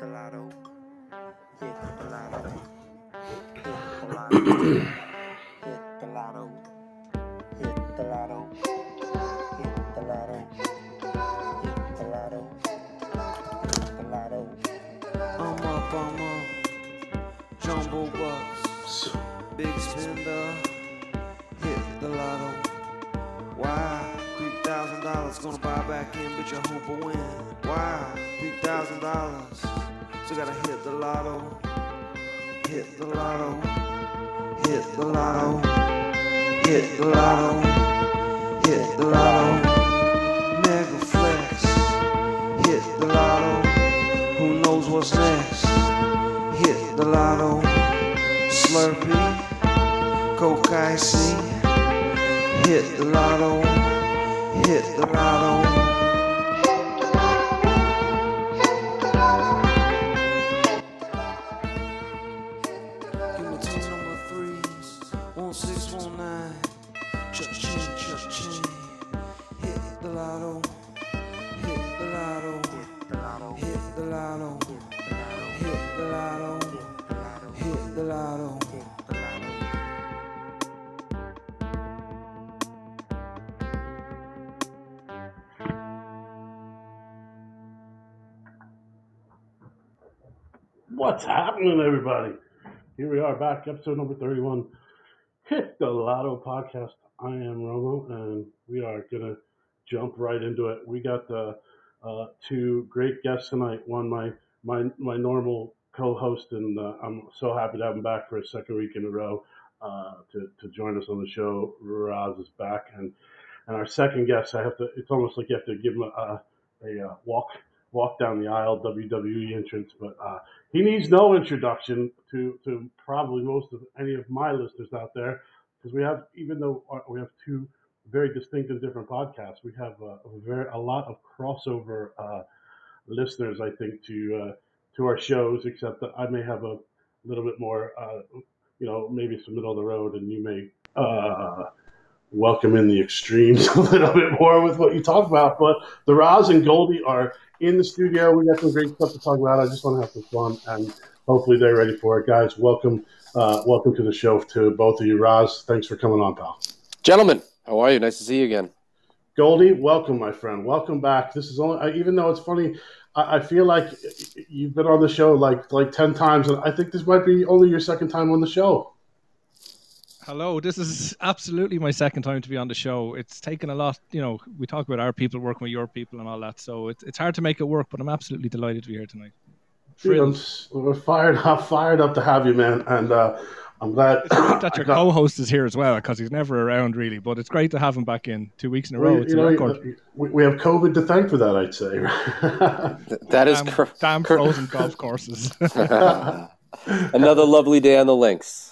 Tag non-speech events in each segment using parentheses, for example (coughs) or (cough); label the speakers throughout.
Speaker 1: the lotto. Hit the lotto. Hit the lotto. Hit the lotto. Hit the lotto. Hit the lotto. Hit the lotto. Hit the lotto. I'm up, I'm up. Jumbo bucks. Big spender. Hit the lotto. Why? Three thousand dollars gonna buy back in, bitch. I hope I win. Why? Three thousand dollars. So gotta hit the lotto. Hit the lotto. Hit the lotto. Hit the lotto. Hit the lotto. Mega flex. Hit the lotto. Who knows what's next? Hit the lotto. Slurpee. Coke icy. Hit the lotto. Hit the lotto.
Speaker 2: Happening, everybody? Here we are back, episode number 31. Hit the Lotto podcast. I am Romo, and we are going to jump right into it. We got uh, uh, two great guests tonight. One, my my my normal co host, and uh, I'm so happy to have him back for a second week in a row uh, to, to join us on the show. Raz is back. And, and our second guest, I have to, it's almost like you have to give him a, a, uh walk walk down the aisle WWE entrance, but uh, he needs no introduction to, to probably most of any of my listeners out there because we have even though uh, we have two very distinct and different podcasts, we have uh, a very a lot of crossover uh, listeners, I think, to uh, to our shows. Except that I may have a little bit more, uh, you know, maybe some middle of the road, and you may uh, welcome in the extremes (laughs) a little bit more with what you talk about. But the Rozz and Goldie are in the studio. We got some great stuff to talk about. I just want to have some fun, and hopefully they're ready for it, guys. Welcome, uh, welcome to the show to both of you. Rozz, thanks for coming on, pal.
Speaker 3: Gentlemen, how are you? Nice to see you again.
Speaker 2: Goldie, welcome, my friend. Welcome back. This is only, even though it's funny, I, I feel like you've been on the show like like ten times, and I think this might be only your second time on the show.
Speaker 4: Hello, this is absolutely my second time to be on the show. It's taken a lot, you know, we talk about our people working with your people and all that, so it's, it's hard to make it work, but I'm absolutely delighted to be here tonight.
Speaker 2: Dude, I'm,
Speaker 4: Thrilled.
Speaker 2: s- we're fired up, (laughs) fired up to have you, man, and uh, I'm glad
Speaker 4: It's that (clears throat) your
Speaker 2: got-
Speaker 4: co-host is here as well, because he's never around really, but it's great to have him back in two weeks in a
Speaker 2: Well,
Speaker 4: row.
Speaker 2: you
Speaker 4: It's a
Speaker 2: know,
Speaker 4: record.
Speaker 2: we, we have COVID to thank for that, I'd say. (laughs)
Speaker 3: That is
Speaker 4: Damn,
Speaker 3: cor-
Speaker 4: damn
Speaker 3: cor-
Speaker 4: frozen golf courses. (laughs)
Speaker 3: another lovely day on the links.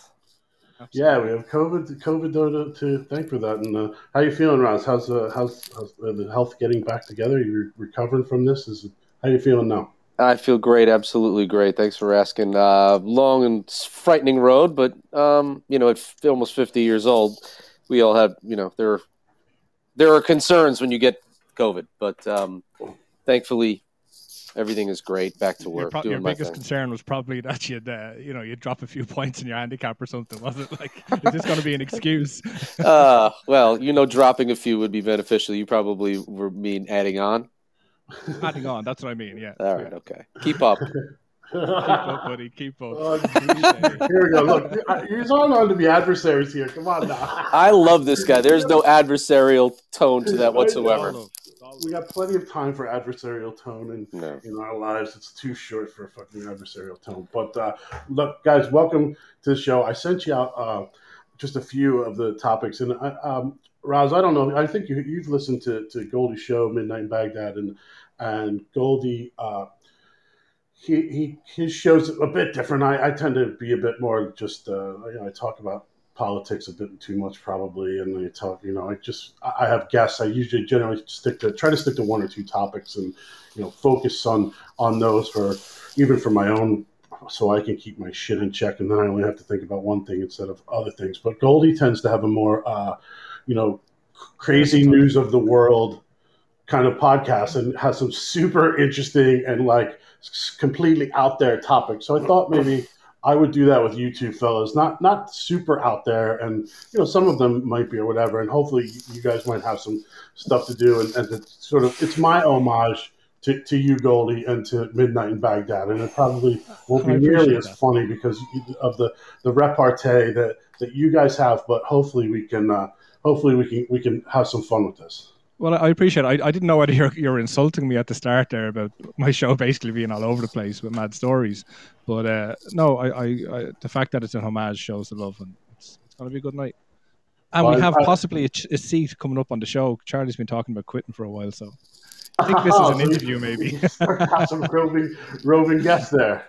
Speaker 2: Yeah, we have COVID, COVID though to, to thank for that. And uh, how you feeling, Rozz? How's uh, how's, how's uh, the health getting back together? You're recovering from this? Is it, how you feeling now?
Speaker 3: I feel great, absolutely great. Thanks for asking. Uh, long and frightening road, but um, you know, at f- almost fifty years old, we all have, you know, there are, there are concerns when you get COVID, but um, thankfully, everything is great. Back to
Speaker 4: your,
Speaker 3: work,
Speaker 4: pro-
Speaker 3: doing
Speaker 4: your
Speaker 3: my
Speaker 4: biggest
Speaker 3: thing.
Speaker 4: concern was probably that you'd, uh, you know, you'd drop a few (laughs) points in your handicap or something, was it? Like, is this going to be an excuse? (laughs)
Speaker 3: Uh, well, you know, dropping a few would be beneficial. You probably were mean adding on.
Speaker 4: Adding on, that's what I mean, yeah. (laughs)
Speaker 3: All right, okay, keep up.
Speaker 4: Keep up, (laughs) buddy, keep up.
Speaker 2: Uh, (laughs) here we go. Look, you're on on to be adversaries here. Come on now.
Speaker 3: I love this guy. There's no adversarial tone to that whatsoever.
Speaker 2: We got plenty of time for adversarial tone in,
Speaker 3: No.
Speaker 2: in our lives. It's too short for a fucking adversarial tone. But uh, look, guys, welcome to the show. I sent you out uh, just a few of the topics, and I, um, Rozz, I don't know. I think you, you've listened to, to Goldie's show, Midnight in Baghdad, and and Goldie. Uh, he, he his show's a bit different. I, I tend to be a bit more just uh, you know I talk about politics a bit too much probably, and I talk you know I just I have guests. I usually generally stick to try to stick to one or two topics and you know focus on on those for even for my own so I can keep my shit in check, and then I only have to think about one thing instead of other things. But Goldie tends to have a more uh, you know crazy news of the world kind of podcast and has some super interesting and like completely out there topics. So I thought maybe I would do that with you two fellas. Not not super out there, and you know some of them might be or whatever. And hopefully you guys might have some stuff to do and, and to sort of it's my homage to, to you Goldie and to Midnight in Baghdad, and it probably won't be nearly as
Speaker 4: that.
Speaker 2: funny because of the the repartee that that you guys have. But hopefully we can uh, hopefully we can we can have some fun with this.
Speaker 4: Well, I appreciate it. I, I didn't know whether (laughs) you're, you're insulting me at the start there about my show basically being all over the place with mad stories. But uh, no, I, I, I, the fact that it's an homage shows the love, and it's, it's going to be a good night. And
Speaker 2: Well,
Speaker 4: we have possibly a, a seat coming up on the show. Charlie's been talking about quitting for a while, so I think this is an (laughs) interview, maybe. (laughs)
Speaker 2: some roving roving guests there.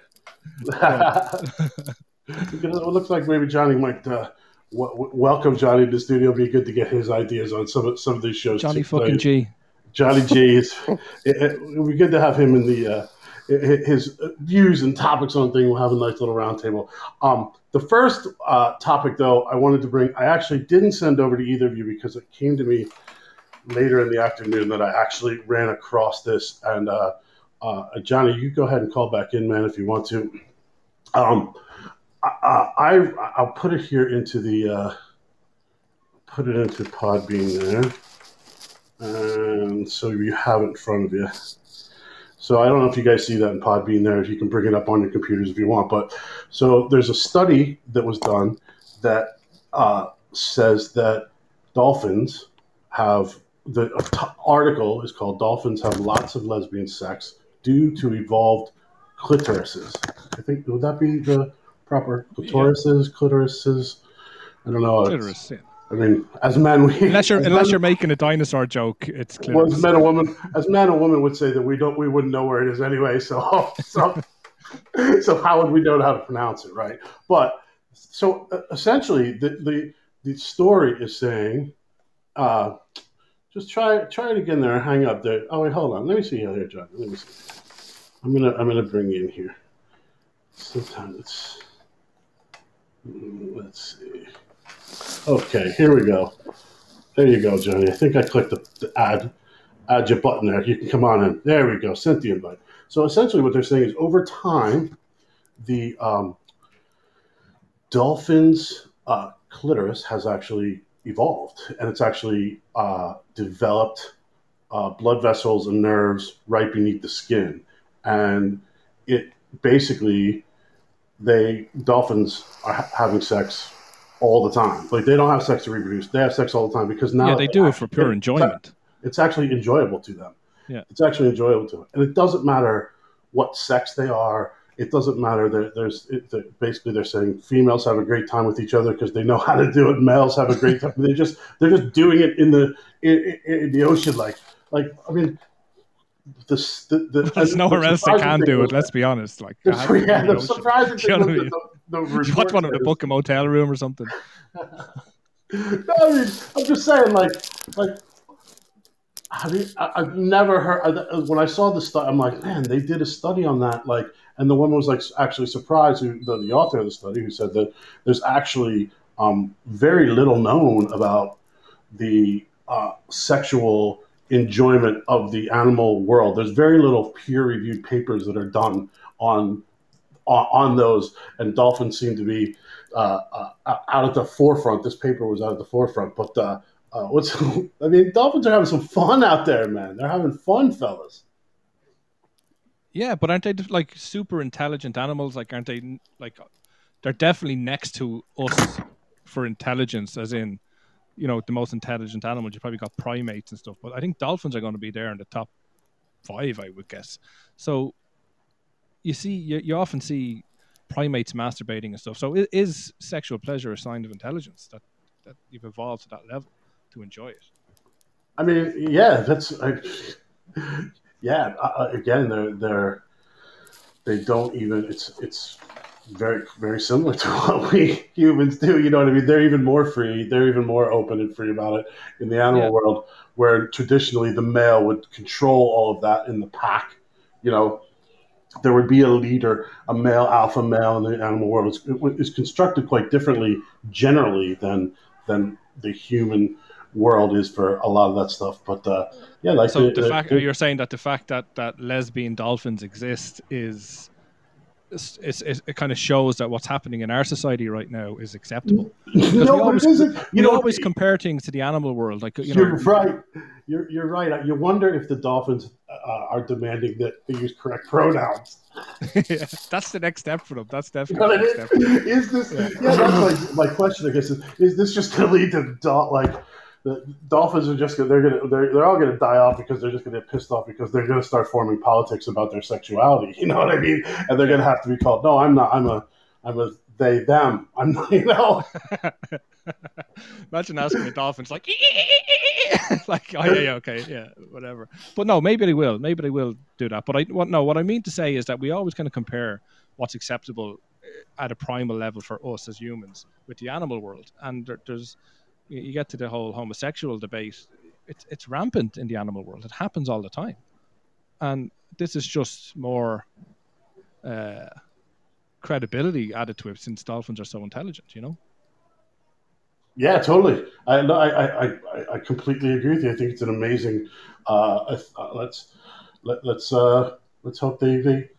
Speaker 2: Because it looks like maybe Johnny might uh, w- welcome Johnny to the studio. It'd be good to get his ideas on some of some of these shows.
Speaker 4: Johnny fucking G.
Speaker 2: Johnny G. Is, (laughs) it, it would be good to have him in the uh, his views and topics on thing. We'll have a nice little roundtable. Um, the first uh, topic, though, I wanted to bring, I actually didn't send over to either of you because it came to me later in the afternoon that I actually ran across this. And uh, uh, Johnny, you go ahead and call back in, man, if you want to. Um, I, I'll put it here into the uh, put it into Podbean there, and so you have it in front of you. So I don't know if you guys see that in Podbean there. If you can bring it up on your computers if you want, but so there's a study that was done that uh, says that dolphins have the article is called "Dolphins Have Lots of Lesbian Sex Due to Evolved Clitorises." I think would that be the proper clitorises? Clitorises? I don't know.
Speaker 4: Clitoris, yeah.
Speaker 2: I mean, as men, we
Speaker 4: Unless you're unless
Speaker 2: men-
Speaker 4: you're making a dinosaur joke, it's
Speaker 2: well, as men and women, as man and woman would say that we don't, we wouldn't know where it is anyway. So, (laughs) so, so how would we know how to pronounce it, right? But so uh, essentially, the the the story is saying, uh, just try try it again there. Hang up there. Oh wait, hold on. Let me see here, John. Let me see. I'm gonna I'm gonna bring you in here. Sometimes it's. Let's see. Okay, here we go. There you go, Johnny. I think I clicked the, the add add your button there. You can come on in. There we go. Sent the invite. So essentially, what they're saying is over time, the um, dolphin's uh, clitoris has actually evolved, and it's actually uh, developed uh, blood vessels and nerves right beneath the skin, and it basically they dolphins are ha- having sex all the time. Like they don't have sex to reproduce; they have sex all the time because now
Speaker 4: yeah, they do it for pure
Speaker 2: it's-
Speaker 4: enjoyment.
Speaker 2: it's actually enjoyable to them.
Speaker 4: Yeah.
Speaker 2: It's actually enjoyable to them. And it doesn't matter what sex they are. It doesn't matter that there's it, that basically they're saying females have a great time with each other because they know how to do it. Males have a great time. They just they're just doing it in the in, in, in the ocean like like I mean this the, the
Speaker 4: There's nowhere else they can do it. Let's be honest. Like,
Speaker 2: the,
Speaker 4: they have to be (laughs)
Speaker 2: yeah,
Speaker 4: the
Speaker 2: the surprising thing was
Speaker 4: what I mean?
Speaker 2: that the, the
Speaker 4: watch one of
Speaker 2: says-
Speaker 4: book a motel room or something. (laughs)
Speaker 2: no, I mean, I'm just saying, like, like, have you, I, I've never heard. I, when I saw the study, I'm like, man, they did a study on that. Like, and the woman was like actually surprised, who, the, the author of the study, who said that there's actually um, very little known about the uh, sexual enjoyment of the animal world. There's very little peer-reviewed papers that are done on on, those, and dolphins seem to be uh, uh, out at the forefront. This paper was out at the forefront, but uh, uh, what's (laughs) I mean, dolphins are having some fun out there, man. They're having fun, fellas.
Speaker 4: Yeah, but aren't they like super intelligent animals? Like, aren't they like they're definitely next to us for intelligence, as in, you know, the most intelligent animals. You probably got primates and stuff, but I think dolphins are going to be there in the top five, I would guess. So, you see, you, you often see primates masturbating and stuff. So, is sexual pleasure a sign of intelligence that that you've evolved to that level to enjoy it?
Speaker 2: I mean, yeah, that's I, yeah. Uh, again, they're they're they don't even. It's it's very very similar to (laughs) what we humans do. You know what I mean? They're even more free. They're even more open and free about it in the animal
Speaker 4: Yeah.
Speaker 2: world, where traditionally the male would control all of that in the pack. You know, there would be a leader, a male alpha male in the animal world. It's, it, it's constructed quite differently generally than than the human world is for a lot of that stuff. But uh, yeah, like
Speaker 4: So
Speaker 2: the,
Speaker 4: the fact you're saying that the fact that that lesbian dolphins exist is. It's, it's, it kind of shows that what's happening in our society right now is acceptable. (laughs) Because
Speaker 2: no,
Speaker 4: we always,
Speaker 2: isn't.
Speaker 4: we
Speaker 2: You know,
Speaker 4: always compare things to the animal world. Like you know,
Speaker 2: you're right. You're, you're right. You wonder if the dolphins uh, are demanding that they use correct pronouns. (laughs)
Speaker 4: that's the next step for them. That's definitely the next
Speaker 2: I
Speaker 4: step.
Speaker 2: Is this? Yeah, that's my, my question. I guess is, is this just going to lead to dol- like the dolphins are just gonna, they're gonna they're, they're all to die off because they're just to get pissed off because they're to start forming politics about their sexuality. (laughs) You know what I mean? And they're to have to be called. No, I'm not. I'm a I'm a they them. (laughs) I'm not. You know. (laughs)
Speaker 4: Imagine asking the dolphins like, like, oh yeah, yeah, okay, yeah, whatever. But no, maybe they will. Maybe they will do that. But I, what, no, what I mean to say is that we always kind of compare what's acceptable at a primal level for us as humans with the animal world, and there, there's, you get to the whole homosexual debate. It's it's rampant in the animal world. It happens all the time, and this is just more. Uh, credibility added to it since dolphins are so intelligent you know
Speaker 2: Yeah, totally. I no, I, I, I, completely agree with you. I think it's an amazing. Uh, uh, let's let, let's uh, let's hope they they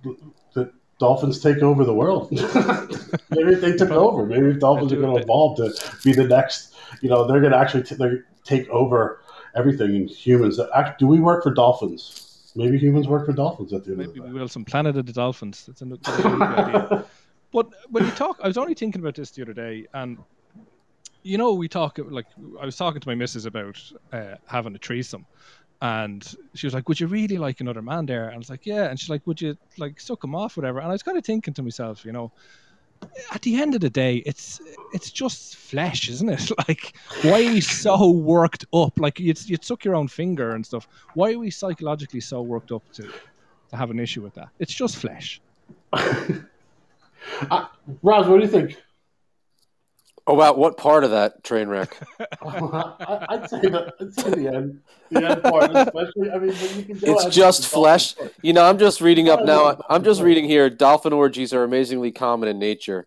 Speaker 2: the dolphins take over the world. (laughs) Maybe if they took over. Maybe dolphins are going to evolve to be the next. You know, they're going to actually t- take over everything. And humans, act, do we work for dolphins? Maybe humans work for dolphins at the end
Speaker 4: Maybe we will some Planet of the Dolphins. That's a good idea. (laughs) But when you talk, I was only thinking about this the other day, and you know, we talk like I was talking to my missus about uh, having a threesome, and she was like, "Would you really like another man there?" And I was like, "Yeah." And she's like, "Would you like suck him off, whatever?" And I was kind of thinking to myself, you know, at the end of the day, it's it's just flesh, isn't it? (laughs) Like, why are we so worked up? Like, you'd you'd suck your own finger and stuff. Why are we psychologically so worked up to to have an issue with that? It's just flesh. (laughs)
Speaker 2: uh, Rozz, what do you think?
Speaker 3: About what part of that train wreck?
Speaker 2: I, (laughs) (laughs) I'd say the I'd say the end, the end part, (laughs) especially. I mean, but you can
Speaker 3: It's just flesh. You know, I'm just reading up now. I'm just reading here. Dolphin orgies are amazingly common in nature.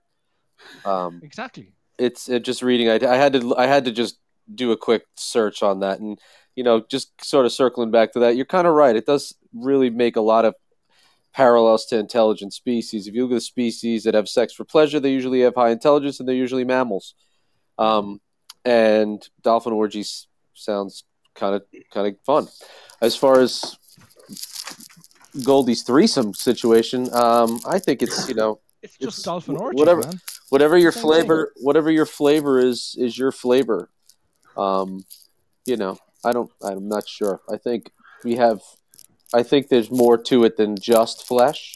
Speaker 3: Um,
Speaker 4: Exactly.
Speaker 3: it's it just reading. I, I had to I had to just do a quick search on that, and you know, just sort of circling back to that. You're kind of right. It does really make a lot of parallels to intelligent species. If you look at the species that have sex for pleasure, they usually have high intelligence, and they're usually mammals. Um, and dolphin orgies sounds kind of kind of fun. As far as Goldie's threesome situation, um, I think it's you know (laughs)
Speaker 4: It's just
Speaker 3: It's
Speaker 4: dolphin orgies,
Speaker 3: whatever-
Speaker 4: man.
Speaker 3: whatever your
Speaker 4: Same
Speaker 3: flavor whatever your flavor is is your flavor um you know i don't i'm not sure i think we have i think there's more to it than just flesh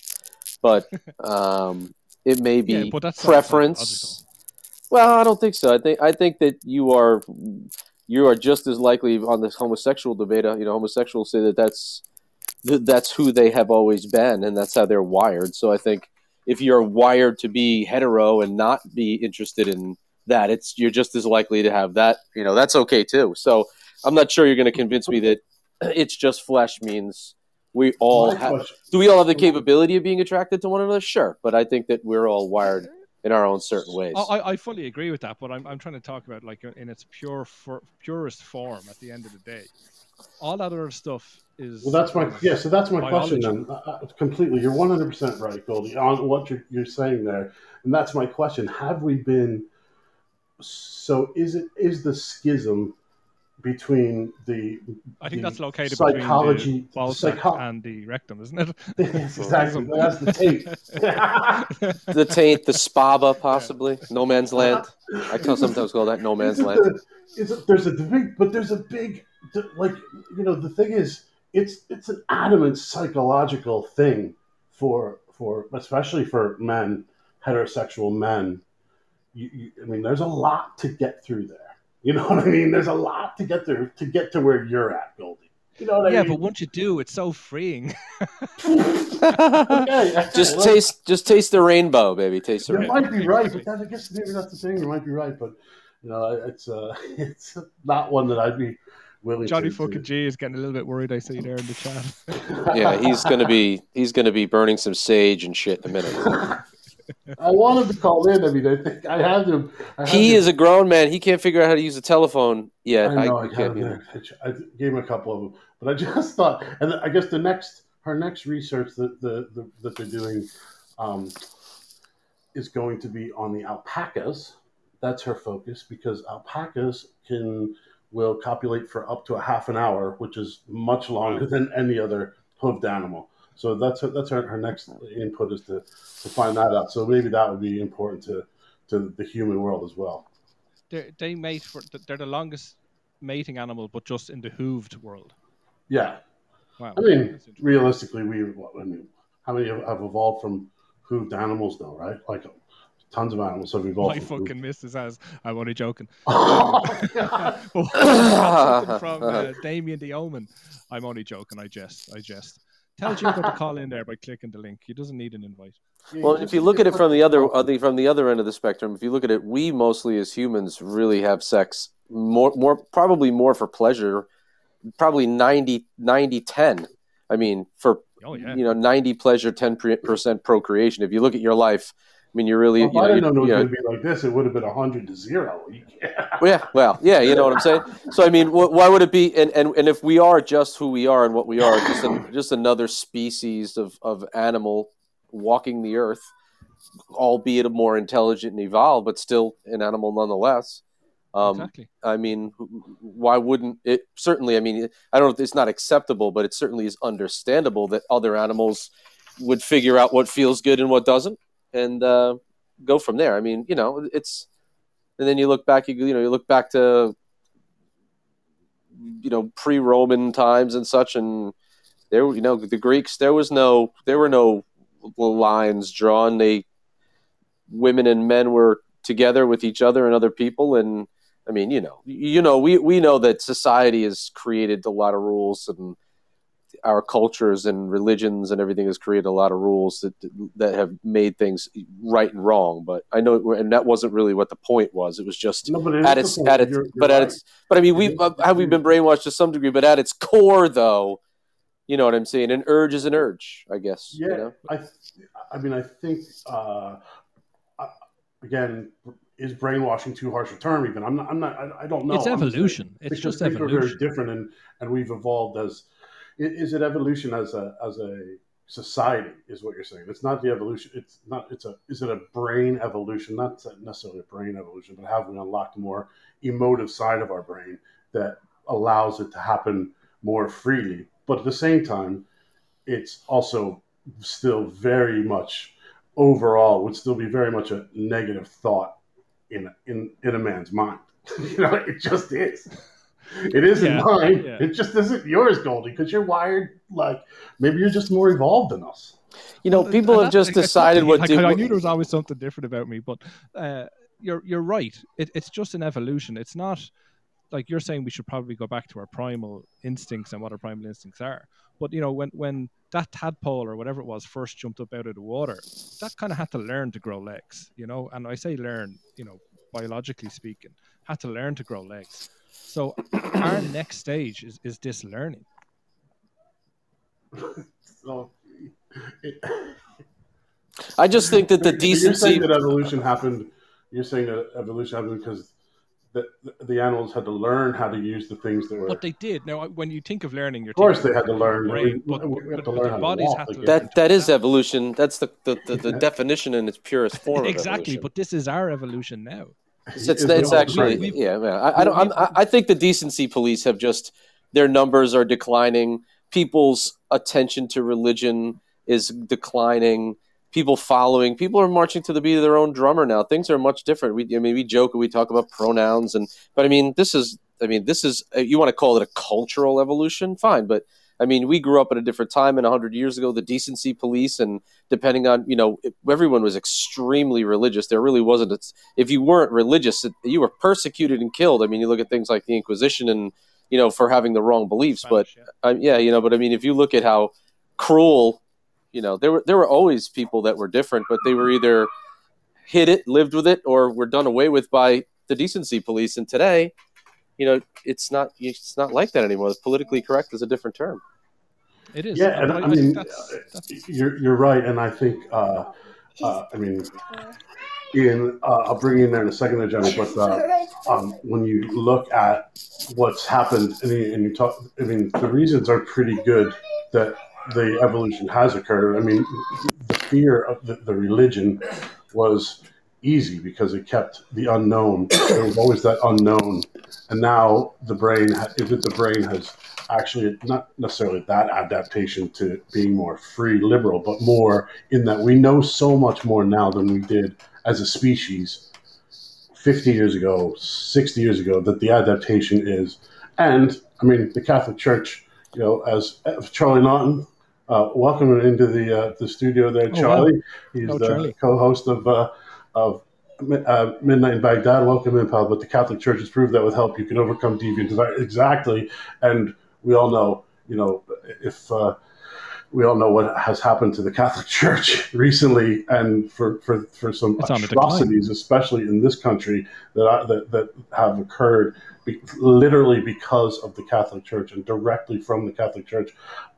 Speaker 3: but (laughs) um it may be
Speaker 4: Yeah, but
Speaker 3: preference. well i don't think so. I think i think that you are you are just as likely on this homosexual debate uh, you know homosexuals say that that's th- that's who they have always been and that's how they're wired. So i think if you're wired to be hetero and not be interested in that it's you're just as likely to have that you know that's okay too. So i'm not sure you're going to convince me that (clears throat) it's just flesh means we all have do we all have the capability of being attracted to one another sure but i think that we're all wired in our own certain ways
Speaker 4: I, I- I fully agree with that, but I'm, I'm trying to talk about like in its pure for, purest form. At the end of the day, all that other stuff is
Speaker 2: Well, that's my yeah. So that's my
Speaker 4: Biology.
Speaker 2: question then. Uh, uh, completely, you're 100 percent right, Goldie, on what you're, you're saying there, and that's my question. Have we been? So is it is the schism between the?
Speaker 4: I think
Speaker 2: the
Speaker 4: that's located
Speaker 2: psychology-
Speaker 4: between the ball
Speaker 2: psycho-
Speaker 4: and the rectum, isn't it? (laughs)
Speaker 2: exactly. That's the tape. (laughs)
Speaker 3: the taint the spaba possibly no man's land i call sometimes call that no man's
Speaker 2: Isn't
Speaker 3: land
Speaker 2: the- is it- there's a big, but there's a big, like you know, the thing is, it's it's an adamant psychological thing for for especially for men, heterosexual men. You, you, I mean, there's a lot to get through there. You know (laughs) what I mean? There's a lot to get through to get to where you're at, Goldie. You know what I
Speaker 4: yeah,
Speaker 2: mean?
Speaker 4: but once you do, it's so freeing. (laughs)
Speaker 2: okay, okay,
Speaker 3: just
Speaker 2: well,
Speaker 3: taste just taste the rainbow baby taste the
Speaker 2: You
Speaker 3: rainbow
Speaker 2: might be right, but that, I guess maybe that's the thing. You might be right, but you know, it's uh, (laughs) it's not one that I'd be willing.
Speaker 4: Johnny
Speaker 2: to,
Speaker 4: fucking
Speaker 2: to,
Speaker 4: G is getting a little bit worried. I see there in the chat.
Speaker 3: yeah he's gonna be he's gonna be burning some sage and shit in a minute
Speaker 2: I wanted to call in. I mean, I think I have him. I have
Speaker 3: He
Speaker 2: him-
Speaker 3: is a grown man. He can't figure out how to use a telephone yet.
Speaker 2: I know. I,
Speaker 3: I can't
Speaker 2: him. I I gave him a couple of them, but I just (laughs) thought, and I guess the next her next research that the, the that they're doing um, is going to be on the alpacas. That's her focus because alpacas can will copulate for up to a half an hour, which is much longer than any other hoofed animal. So that's her, that's her, her next input is to, to find that out. So maybe that would be important to to the human world as well.
Speaker 4: They're, they mate for they're the longest mating animal, but just in the hooved world.
Speaker 2: Yeah,
Speaker 4: Wow.
Speaker 2: I mean, realistically, we I mean, how many have, have evolved from hooved animals, though, right? Like tons of animals have evolved. Hooved-
Speaker 4: fucking missus has. I'm only joking. (laughs) (laughs)
Speaker 2: Oh, (laughs)
Speaker 4: from uh, Damien the Omen. I'm only joking. I jest. I jest. Tell Jingo to call in there by clicking the link. He doesn't need an invite.
Speaker 3: Well, if you look at it from the other, uh, the, from the other end of the spectrum, if you look at it, we mostly as humans really have sex more, more probably more for pleasure, probably 90, 90 10. I mean, for
Speaker 4: Oh yeah.
Speaker 3: you know, ninety pleasure, ten percent procreation. If you look at your life, I mean, you're really,
Speaker 2: Well, if
Speaker 3: you
Speaker 2: I didn't know it
Speaker 3: you,
Speaker 2: was going to be like this, it would have been hundred to zero. (laughs)
Speaker 3: Well, yeah, well, yeah, you know what I'm saying. (laughs) So I mean, wh- why would it be? And, and and if we are just who we are and what we are, just an, (laughs) just another species of of animal walking the earth, albeit a more intelligent and evolved, but still an animal nonetheless. Um,
Speaker 4: exactly.
Speaker 3: I mean, why wouldn't it? Certainly, I mean, I don't know if it's not acceptable, but it certainly is understandable that other animals would figure out what feels good and what doesn't, and uh, go from there. I mean, you know, it's, and then you look back, you, you know, you look back to, you know, pre-Roman times and such, and there, you know, the Greeks, there was no, there were no lines drawn. They, women and men were together with each other and other people, and I mean, you know, you know, we we know that society has created a lot of rules, and our cultures and religions and everything has created a lot of rules that that have made things right and wrong. But I know, and that wasn't really what the point was. It was just
Speaker 2: No, but it
Speaker 3: at its at its
Speaker 2: You're- you're
Speaker 3: but at
Speaker 2: right.
Speaker 3: its but I mean, we
Speaker 2: is the
Speaker 3: have we been brainwashed to some degree, but at its core, though, you know what I'm saying. An urge is an urge, I guess.
Speaker 2: Yeah,
Speaker 3: You know?
Speaker 2: I, th- I mean, I think uh, again, is brainwashing too harsh a term? Even I'm not. I'm not. I, I don't know.
Speaker 4: it's
Speaker 2: I'm saying-
Speaker 4: evolution. It's
Speaker 2: because
Speaker 4: just
Speaker 2: things are
Speaker 4: evolution.
Speaker 2: very different, and and we've evolved as. Is it evolution as a as a society? Is what you're saying? It's not the evolution. It's not. It's a. Is it a brain evolution? Not necessarily a brain evolution, but have we unlocked more emotive side of our brain that allows it to happen more freely? But at the same time, it's also still very much overall would still be very much a negative thought in in in a man's mind. (laughs) you know, it just is. It isn't
Speaker 4: Yeah,
Speaker 2: mine.
Speaker 4: yeah.
Speaker 2: It just isn't yours, Goldie, because you're wired like maybe you're just more evolved than us.
Speaker 3: You know, people
Speaker 4: and
Speaker 3: have just decided what.
Speaker 4: like,
Speaker 3: to,
Speaker 4: I knew there was always something different about me, but uh, you're you're right. It, it's just an evolution. It's not like you're saying we should probably go back to our primal instincts and what our primal instincts are. But you know, when when that tadpole or whatever it was first jumped up out of the water, that kind of had to learn to grow legs. You know, and I say learn, you know, biologically speaking, had to learn to grow legs. So (clears throat) our next stage is is this learning. (laughs)
Speaker 2: So
Speaker 3: I just think that the (laughs)
Speaker 2: You're
Speaker 3: decency.
Speaker 2: saying that evolution happened. You're saying that evolution happened because the, the animals had to learn how to use the things that were.
Speaker 4: But they did. Now, when you think of learning, you're
Speaker 2: of course, they had to learn.
Speaker 4: brain,
Speaker 2: we,
Speaker 4: but,
Speaker 2: we- we
Speaker 4: but,
Speaker 2: to
Speaker 4: but
Speaker 2: learn
Speaker 4: their
Speaker 2: how to
Speaker 4: bodies
Speaker 2: walk,
Speaker 4: had to learn
Speaker 3: that that is evolution. That's the the, the, the (laughs) definition in its purest form.
Speaker 4: exactly.
Speaker 3: evolution.
Speaker 4: But this is our evolution now.
Speaker 3: It's, it's, it's actually yeah, yeah. I, I don't. I'm, I I think the decency police have just their numbers are declining. People's attention to religion is declining. People following. People are marching to the beat of their own drummer now. Things are much different. We, I mean, we joke and we talk about pronouns, and but I mean, this is. I mean, this is. You want to call it a cultural evolution? Fine, but I mean, we grew up at a different time, and hundred years ago, the decency police, and depending on you know, everyone was extremely religious. There really wasn't. It's, if you weren't religious, you were persecuted and killed. I mean, you look at things like the Inquisition, and you know, for having the wrong beliefs. But um, yeah, you know, but I mean, if you look at how cruel, you know, there were there were always people that were different, but they were either hid it, lived with it, or were done away with by the decency police. And today, you know, it's not it's not like that anymore. Politically correct is a different term.
Speaker 4: it is.
Speaker 2: Yeah, and
Speaker 4: But
Speaker 2: I mean,
Speaker 4: that's, that's,
Speaker 2: you're you're right, and I think uh, uh, I mean, in uh, I'll bring you in there in a second, there, Johnny. But uh, um, when you look at what's happened, and you, and you talk, I mean, the reasons are pretty good that the evolution has occurred. I mean, the fear of the, the religion was easy because it kept the unknown. (coughs) There was always that unknown, and now the brain, ha- if it, the brain has actually not necessarily that adaptation to being more free, liberal, but more in that we know so much more now than we did as a species 50 years ago, 60 years ago, that the adaptation is. And I mean, the Catholic Church, you know, as, Charlie Naughton, uh, welcome into the uh, the studio there,
Speaker 4: Oh, wow.
Speaker 2: Charlie. He's
Speaker 4: Oh,
Speaker 2: the
Speaker 4: Charlie.
Speaker 2: co-host of uh, of uh, Midnight in Baghdad. Welcome in, pal. But the Catholic Church has proved that with help, you can overcome deviant desire. Exactly, and we all know, you know, if uh, we all know what has happened to the Catholic (laughs) Church recently, and for for, for some
Speaker 4: It's on the decline.
Speaker 2: atrocities, especially in this country, that are, that that have occurred. Be, literally because of the Catholic Church and directly from the Catholic Church,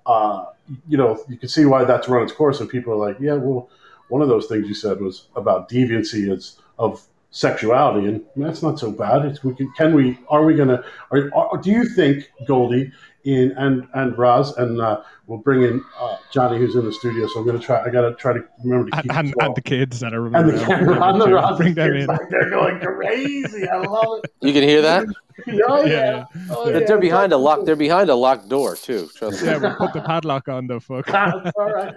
Speaker 2: uh, you know, you can see why that's run its course. And people are like, yeah, well, one of those things you said was about deviancy is of sexuality, and that's not so bad. It's, we can, can we? Are we gonna? Are, are, do you think Goldie in and and Raz and uh, we'll bring in uh, Johnny who's in the studio? So I'm gonna try. I gotta try to remember to keep
Speaker 4: and,
Speaker 2: as well.
Speaker 4: and the kids that are
Speaker 2: And the
Speaker 4: around,
Speaker 2: camera on the. Raz
Speaker 4: Bring them
Speaker 2: kids
Speaker 4: in.
Speaker 2: back there going crazy. I love it.
Speaker 3: You can hear that? (laughs)
Speaker 2: Oh yeah.
Speaker 4: Yeah,
Speaker 2: Oh, yeah.
Speaker 3: they're behind a lock. They're behind a locked door too. Trust me.
Speaker 4: Yeah, we'll put the padlock on the fuck. (laughs)
Speaker 2: All right.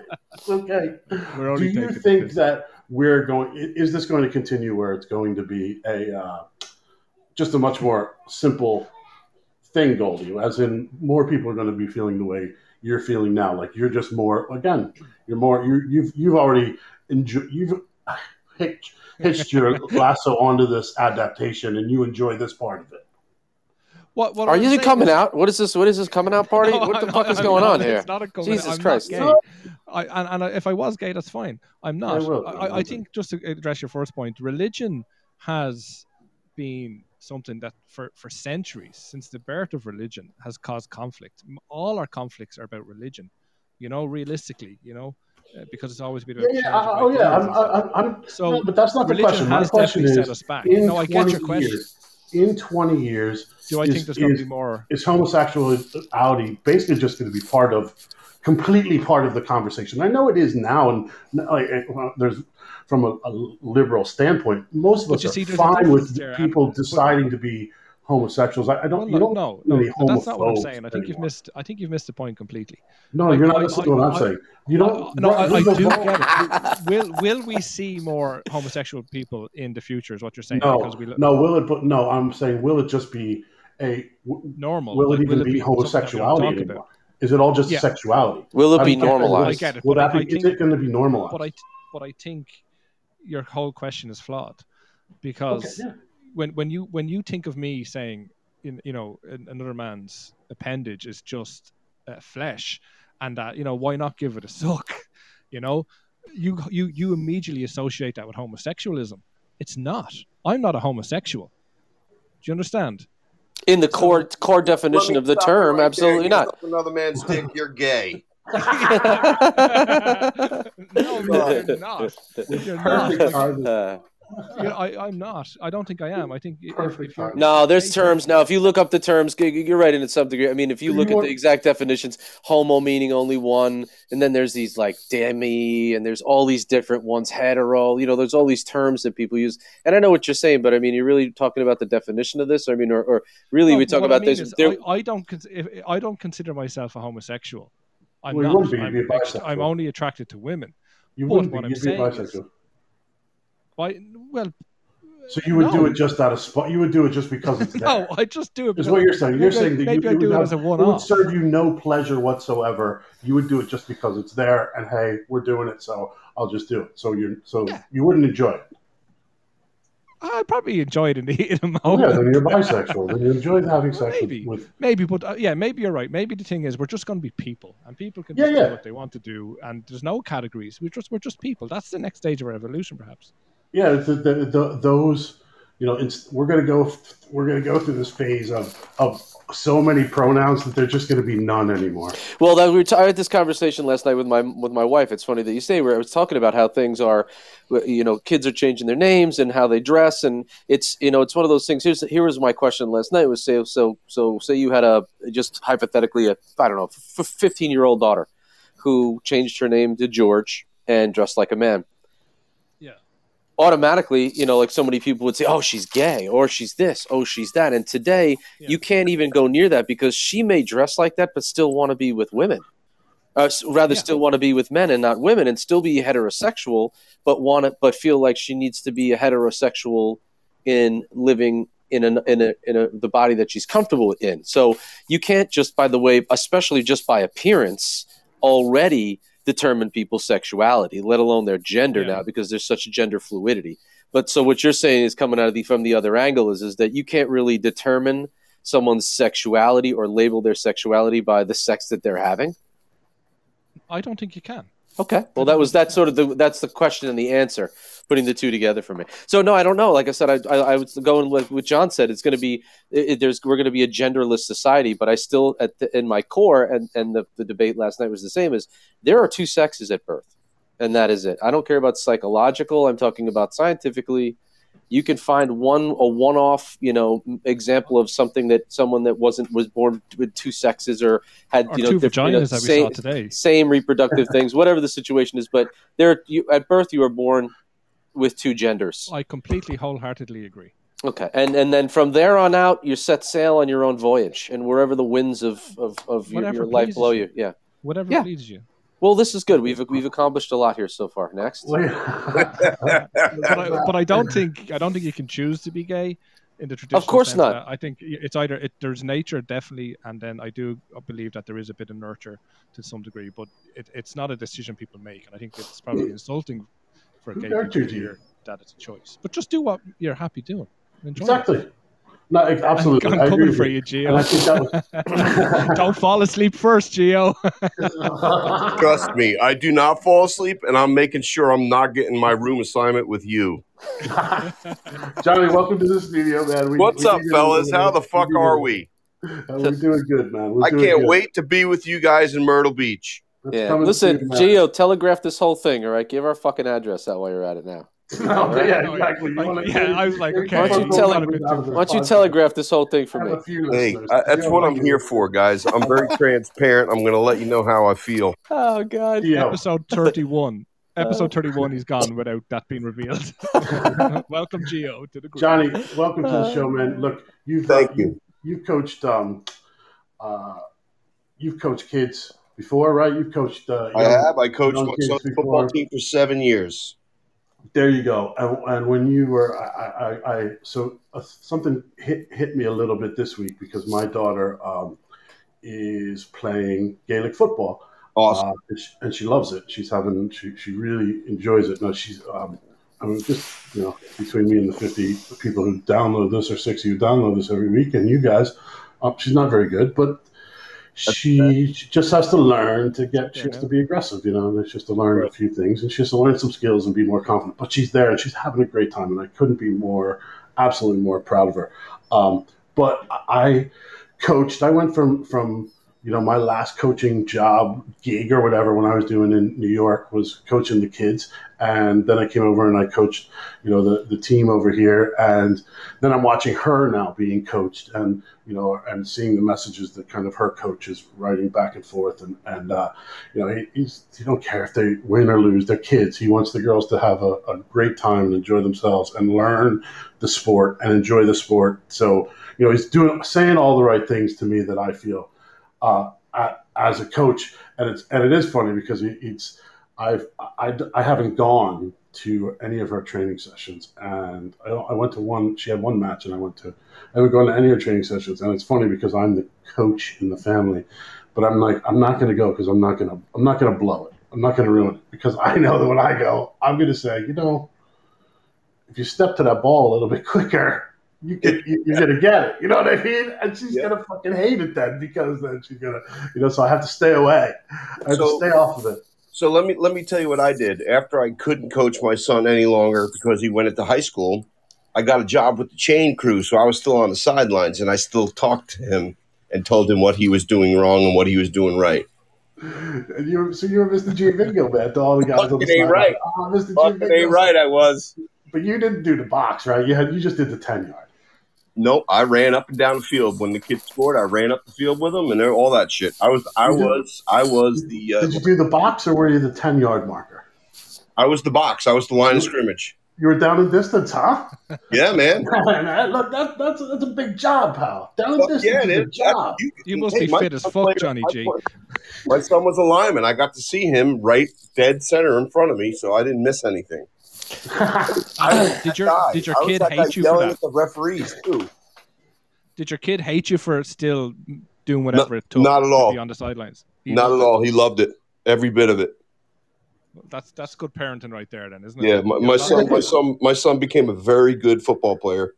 Speaker 2: Okay.
Speaker 4: We're
Speaker 2: Do you think
Speaker 4: piss.
Speaker 2: that we're going? Is this going to continue where it's going to be a uh, just a much more simple thing, Goldie? As in, more people are going to be feeling the way you're feeling now. Like you're just more. Again, you're more. You, you've you've already enjoyed. You've hitched, hitched your (laughs) lasso onto this adaptation, and you enjoy this part of it.
Speaker 4: What, what
Speaker 3: Are you
Speaker 4: saying
Speaker 3: coming
Speaker 4: is-
Speaker 3: out? What is this? What is this coming out party?
Speaker 4: No,
Speaker 3: what the
Speaker 4: I'm
Speaker 3: fuck
Speaker 4: not-
Speaker 3: is
Speaker 4: I'm
Speaker 3: going
Speaker 4: not-
Speaker 3: on here?
Speaker 4: It's not a coming,
Speaker 3: Jesus
Speaker 4: I'm
Speaker 3: Christ.
Speaker 4: Not gay. I, and, and if I was gay, that's fine. I'm not.
Speaker 2: Yeah, well,
Speaker 4: I, I
Speaker 2: well,
Speaker 4: think just to address your first point, religion has been something that for, for centuries, since the birth of religion, has caused conflict. All our conflicts are about religion. You know, realistically, you know, uh, because it's always been about.
Speaker 2: Yeah, yeah. Oh, yeah. I'm,
Speaker 4: ideas and stuff.
Speaker 2: I'm, I'm,
Speaker 4: so
Speaker 2: no, but that's not the question. My question is,
Speaker 4: set us back.
Speaker 2: in
Speaker 4: No, I get your
Speaker 2: 20
Speaker 4: question.
Speaker 2: years, in 20 years,
Speaker 4: Do I
Speaker 2: is-
Speaker 4: think there's going to be more?
Speaker 2: is homosexuality basically just going to be part of, completely part of the conversation? I know it is now, and like, well, there's from a, a liberal standpoint, most of
Speaker 4: But
Speaker 2: us are
Speaker 4: see,
Speaker 2: fine with
Speaker 4: there,
Speaker 2: people
Speaker 4: and-
Speaker 2: deciding to be homosexuals. I, I don't.
Speaker 4: Well,
Speaker 2: you
Speaker 4: no,
Speaker 2: don't.
Speaker 4: no, no,
Speaker 2: really
Speaker 4: but that's not what I'm saying. I think you've missed. I think you've missed the point completely.
Speaker 2: No,
Speaker 4: I-
Speaker 2: you're not
Speaker 4: I-
Speaker 2: listening to what I'm
Speaker 4: I-
Speaker 2: saying. You don't.
Speaker 4: no, I, I do
Speaker 2: alone.
Speaker 4: get it. Will will we see more homosexual people in the future? Is what you're saying?
Speaker 2: No,
Speaker 4: because we look
Speaker 2: no. Will it? But no, I'm saying, will it just be a
Speaker 4: normal.
Speaker 2: Will it even be
Speaker 4: something that we don't
Speaker 2: homosexuality anymore?
Speaker 4: about?
Speaker 2: Is it all just
Speaker 4: Yeah.
Speaker 2: sexuality?
Speaker 3: Will it be
Speaker 2: don't
Speaker 3: normalized?
Speaker 4: I get it,
Speaker 2: Will
Speaker 4: but
Speaker 2: that
Speaker 4: I
Speaker 2: be, is it going to be normalized?
Speaker 4: But I but I think your whole question is flawed because
Speaker 2: okay, yeah.
Speaker 4: when when you when you think of me saying in you know an- another man's appendage is just uh, flesh and that you know why not give it a suck you know you you you immediately associate that with homosexualism it's not i'm not a homosexual do you understand
Speaker 3: In the core core definition of the term,
Speaker 5: right
Speaker 3: absolutely
Speaker 5: You
Speaker 3: not.
Speaker 5: Another man's dick, you're gay.
Speaker 4: No you're (laughs) not you're not
Speaker 2: Perfect argument.
Speaker 3: Uh,
Speaker 4: you know, I, i'm not i don't think i am i think
Speaker 2: Perfect
Speaker 4: if you're
Speaker 2: argument.
Speaker 3: no, there's terms now. If you look up the terms, you're right in some degree. I mean, if you
Speaker 2: You
Speaker 3: look at
Speaker 2: want-
Speaker 3: the exact definitions, homo meaning only one, and then there's these like demi, and there's all these different ones, hetero. You know, there's all these terms that people use. And I know what you're saying, but I mean, you're really talking about the definition of this. I mean, or, or really,
Speaker 4: No,
Speaker 3: we talk
Speaker 4: what I
Speaker 3: about
Speaker 4: mean
Speaker 3: this.
Speaker 4: I, I don't. cons- If, I don't consider myself a homosexual. I'm
Speaker 2: Well,
Speaker 4: not.
Speaker 2: be,
Speaker 4: I'm,
Speaker 2: be a
Speaker 4: ex-
Speaker 2: bisexual.
Speaker 4: I'm only attracted to women.
Speaker 2: You wouldn't
Speaker 4: what
Speaker 2: be. You'd be bisexual.
Speaker 4: Why? Well,
Speaker 2: So you would do it just out of spot. You would do it just because it's (laughs) there.
Speaker 4: no. I just do it.
Speaker 2: What you're saying. You're saying that you, you
Speaker 4: do
Speaker 2: would
Speaker 4: it
Speaker 2: have,
Speaker 4: as a
Speaker 2: it would serve you no pleasure whatsoever. You would do it just because it's there, and hey, we're doing it, so I'll just do it. So you're so
Speaker 4: Yeah.
Speaker 2: you wouldn't enjoy it.
Speaker 4: I probably enjoy it in the (laughs) heat of the
Speaker 2: Oh,
Speaker 4: moment.
Speaker 2: yeah, then you're bisexual. then you enjoy having sex with,
Speaker 4: Maybe.
Speaker 2: with
Speaker 4: Maybe, but uh, yeah, maybe you're right. Maybe the thing is, we're just going to be people, and people can
Speaker 2: Yeah,
Speaker 4: just do
Speaker 2: yeah.
Speaker 4: what they want to do, and there's no categories. We're just we're just people. That's the next stage of our evolution, perhaps.
Speaker 2: yeah, the, the, the, those you know, it's, we're gonna go we're gonna go through this phase of of so many pronouns that they're just gonna be none anymore.
Speaker 3: Well, that we t- I had this conversation last night with my with my wife. It's funny that you say where I was talking about how things are, you know, kids are changing their names and how they dress, and it's you know it's one of those things. Here's here was my question last night was say so so say you had a just hypothetically a I don't know fifteen year old daughter who changed her name to George and dressed like a man. Automatically, you know, like so many people would say, "Oh, she's gay," or "She's this," "Oh, she's that," and today
Speaker 4: Yeah.
Speaker 3: you can't even go near that because she may dress like that but still want to be with women uh, rather
Speaker 4: Yeah.
Speaker 3: still want to be with men and not women and still be heterosexual but want to but feel like she needs to be a heterosexual in living in a, in a in a the body that she's comfortable in so you can't just by the way especially just by appearance already determine people's sexuality let alone their gender
Speaker 4: Yeah.
Speaker 3: now because there's such gender fluidity but so what you're saying is coming out of the from the other angle is is that you can't really determine someone's sexuality or label their sexuality by the sex that they're having.
Speaker 4: I don't think you can.
Speaker 3: Okay. Well, that was that's sort of the that's the question and the answer, putting the two together for me. So no, I don't know. Like I said, I I, I was going with what John said. It's going to be it- there's we're going to be a genderless society, but I still at the, in my core and and the, the debate last night was the same. Is there are two sexes at birth, and that is it. I don't care about psychological. I'm talking about scientifically. You can find one a one-off, you know, example of something that someone that wasn't was born with two sexes or had
Speaker 4: Or
Speaker 3: you know
Speaker 4: two
Speaker 3: different- you know,
Speaker 4: vaginas that we
Speaker 3: same-
Speaker 4: saw today.
Speaker 3: same reproductive things, whatever the situation is. But there, you, at birth, you are born with two genders.
Speaker 4: I completely wholeheartedly agree.
Speaker 3: Okay, and and then from there on out, you set sail on your own voyage, and wherever the winds of of, of your, your life blow
Speaker 4: you.
Speaker 3: you. Yeah.
Speaker 4: Whatever
Speaker 3: Yeah.
Speaker 4: pleases you.
Speaker 3: Well, this is good. We've we've accomplished a lot here so far. Next.
Speaker 4: But I, but I don't think I don't think you can choose to be gay in the traditional.
Speaker 3: Of course
Speaker 4: sense.
Speaker 3: not.
Speaker 4: I think it's either it, there's nature definitely, and then I do believe that there is a bit of nurture to some degree, but it, it's not a decision people make, and I think it's probably insulting for
Speaker 2: a
Speaker 4: gay people to hear that it's a choice. But just do what you're happy doing. Enjoy it.
Speaker 2: Exactly. No, absolutely.
Speaker 4: I'm
Speaker 2: I agree
Speaker 4: coming for
Speaker 2: you.
Speaker 4: you,
Speaker 2: And
Speaker 4: Gio.
Speaker 2: think (laughs)
Speaker 4: Don't fall asleep first, Gio.
Speaker 2: was. (laughs)
Speaker 5: Trust me, I do not fall asleep, and I'm making sure I'm not getting my room assignment with you. (laughs)
Speaker 2: Johnny, welcome to the studio, man. We,
Speaker 5: What's
Speaker 2: we
Speaker 5: up, fellas? How the fuck
Speaker 2: did
Speaker 5: are we?
Speaker 2: Uh, we're doing good, man. We're
Speaker 5: I can't
Speaker 2: good.
Speaker 5: wait to be with you guys in Myrtle Beach.
Speaker 2: It's
Speaker 3: Yeah. Listen. Gio, telegraph this whole thing. All right, give our fucking address out while you're at it now. (laughs)
Speaker 2: No, yeah, exactly. You
Speaker 4: Like,
Speaker 2: wanna-
Speaker 4: yeah, I was like, (laughs) okay,
Speaker 3: Why don't you
Speaker 2: Fuck
Speaker 3: tell
Speaker 2: off
Speaker 3: him-
Speaker 2: with out of the
Speaker 3: Why don't you telegraph this whole thing for me?
Speaker 2: have a few
Speaker 5: Hey. I, that's
Speaker 2: Yeah,
Speaker 5: what I'm
Speaker 2: thank
Speaker 5: here for, guys. I'm very (laughs) transparent. I'm going to let you know how I feel.
Speaker 3: Oh God.
Speaker 2: Gio.
Speaker 4: episode 31.
Speaker 3: Uh,
Speaker 4: Episode 31, he's gone without that being revealed. Welcome, Gio, to the group.
Speaker 2: Johnny, welcome to the show, man. Look, you've uh,
Speaker 5: Thank you.
Speaker 2: You've coached um, uh, you've coached kids before, right? You've coached. Uh,
Speaker 5: I have. I coached my son's football team for seven years.
Speaker 2: There you go. And, and when you were, I, I, I so uh, something hit hit me a little bit this week because my daughter um, is playing Gaelic football.
Speaker 5: Awesome.
Speaker 2: Uh, and, she, and she loves it. She's having, she, she really enjoys it. Now she's, um, I mean, just you know, between me and the fifty people who download this or sixty who download this every week, and you guys, um, she's not very good, but she, she just has to learn to get. She has to be aggressive, you know. And she has to learn a few things, and she has to learn some skills and be more confident. But she's there, and she's having a great time, and I couldn't be more, absolutely more proud of her. Um, but I coached. I went from from you know my last coaching job gig or whatever when I was doing in New York was coaching the kids, and then I came over and I coached you know the the team over here, and then I'm watching her now being coached, and you know and seeing the messages that kind of her coach is writing back and forth, and and uh, you know he, he's he don't care if they win or lose, they're kids. He wants the girls to have a, a great time and enjoy themselves and learn the sport and enjoy the sport. So you know he's doing saying all the right things to me that I feel uh, as a coach, and it's and it is funny because it's I've I, I haven't gone to any of her training sessions, and I, I went to one. She had one match, and I went to. I haven't gone to any of her training sessions, and it's funny because I'm the coach in the family, but I'm like I'm not going to go because I'm not going to I'm not going to blow it. I'm not going to ruin it because I know that when I go, I'm going to say, you know, if you step to that ball a little bit (laughs) quicker, you get you, you're gonna get it. You know what I mean? And she's
Speaker 5: Yeah.
Speaker 2: gonna fucking hate it then because then she's gonna, you know. So I have to stay away. I have
Speaker 5: So-
Speaker 2: to stay off of it.
Speaker 5: So let me let me tell you what I did after I couldn't coach my son any longer because he went into high school. I got a job with the chain crew, so I was still on the sidelines, and I still talked to him and told him what he was doing wrong and what he was doing right.
Speaker 2: And you were, so you were Mr. Giavingo, man, to all the guys on the
Speaker 5: Fucking ain't right.
Speaker 2: Oh, Mr.
Speaker 5: Fucking ain't right, I was.
Speaker 2: But you didn't do the box, right? You had you just did the ten yard.
Speaker 5: Nope, I ran up and down the field when the kids scored. I ran up the field with them and they're- all that shit. I was, I
Speaker 2: did-
Speaker 5: was, I was the, uh,
Speaker 2: Did you do the box or were you the ten yard marker?
Speaker 5: I was the box. I was the line of scrimmage.
Speaker 2: You were down in distance, huh? (laughs)
Speaker 5: Yeah, man. (laughs)
Speaker 2: Man, look, that, that's that's a big job, pal. Down in
Speaker 5: Fuck
Speaker 2: distance
Speaker 5: yeah,
Speaker 2: is a
Speaker 5: dude.
Speaker 2: job.
Speaker 5: You,
Speaker 4: You must
Speaker 5: hey,
Speaker 4: be fit as fuck,
Speaker 5: played-
Speaker 4: Johnny
Speaker 5: my
Speaker 4: G.
Speaker 5: son- My son was a lineman. I got to see him right dead center in front of me, so I didn't miss anything. (laughs)
Speaker 4: Did your
Speaker 5: Guy,
Speaker 4: did your
Speaker 5: I was
Speaker 4: kid
Speaker 5: that guy
Speaker 4: hate you for that?
Speaker 5: At the referees too.
Speaker 4: Did your kid hate you for still doing whatever it took
Speaker 5: not at
Speaker 4: to
Speaker 5: all.
Speaker 4: be on the sidelines? He
Speaker 5: Not
Speaker 4: loved
Speaker 5: at
Speaker 4: it.
Speaker 5: all. He loved it. Every bit of it.
Speaker 4: That's that's good parenting right there, then, isn't it?
Speaker 5: Yeah, my, my son, my son, my son became a very good football player.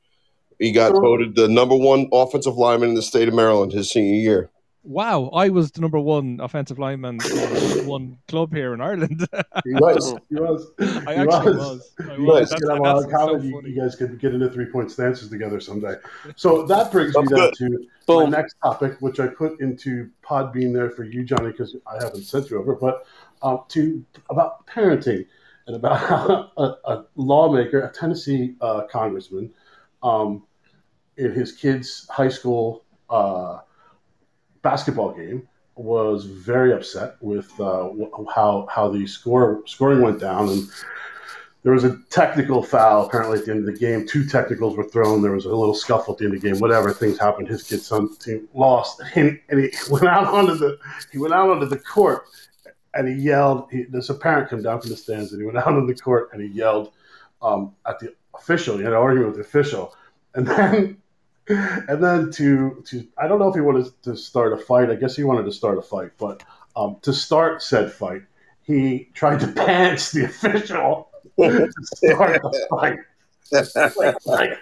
Speaker 5: He got voted the number one offensive lineman in the state of Maryland his senior year.
Speaker 4: Wow, I was the number one offensive lineman in (laughs) one club here in Ireland. (laughs)
Speaker 2: He was. He (laughs) was.
Speaker 4: I
Speaker 2: He
Speaker 4: actually
Speaker 2: was.
Speaker 4: was. I
Speaker 5: Nice.
Speaker 4: was.
Speaker 2: You
Speaker 4: That's,
Speaker 2: could have
Speaker 4: and
Speaker 2: a lot
Speaker 4: that's so.
Speaker 2: You,
Speaker 4: funny.
Speaker 2: you guys could get into three point stances together someday. So that brings me down
Speaker 5: good.
Speaker 2: to my next topic, which I put into Podbean there for you, Johnny, because I haven't sent you over, but um, to about parenting and about how a, a lawmaker, a Tennessee uh, congressman, um, in his kid's high school uh, basketball game was very upset with uh, how how the score scoring went down and there was a technical foul apparently at the end of the game. Two technicals were thrown. There was a little scuffle at the end of the game. Whatever things happened, his kid's son team lost, and, (laughs) and he went out onto the he went out onto the court and he yelled. He, there's a parent come down from the stands and he went out on the court and he yelled um, at the official. He had an argument with the official, and then and then to to I don't know if he wanted to start a fight. I guess he wanted to start a fight, but um, to start said fight, he tried to (laughs) pants the official (laughs) to start the fight. (laughs) Like, like,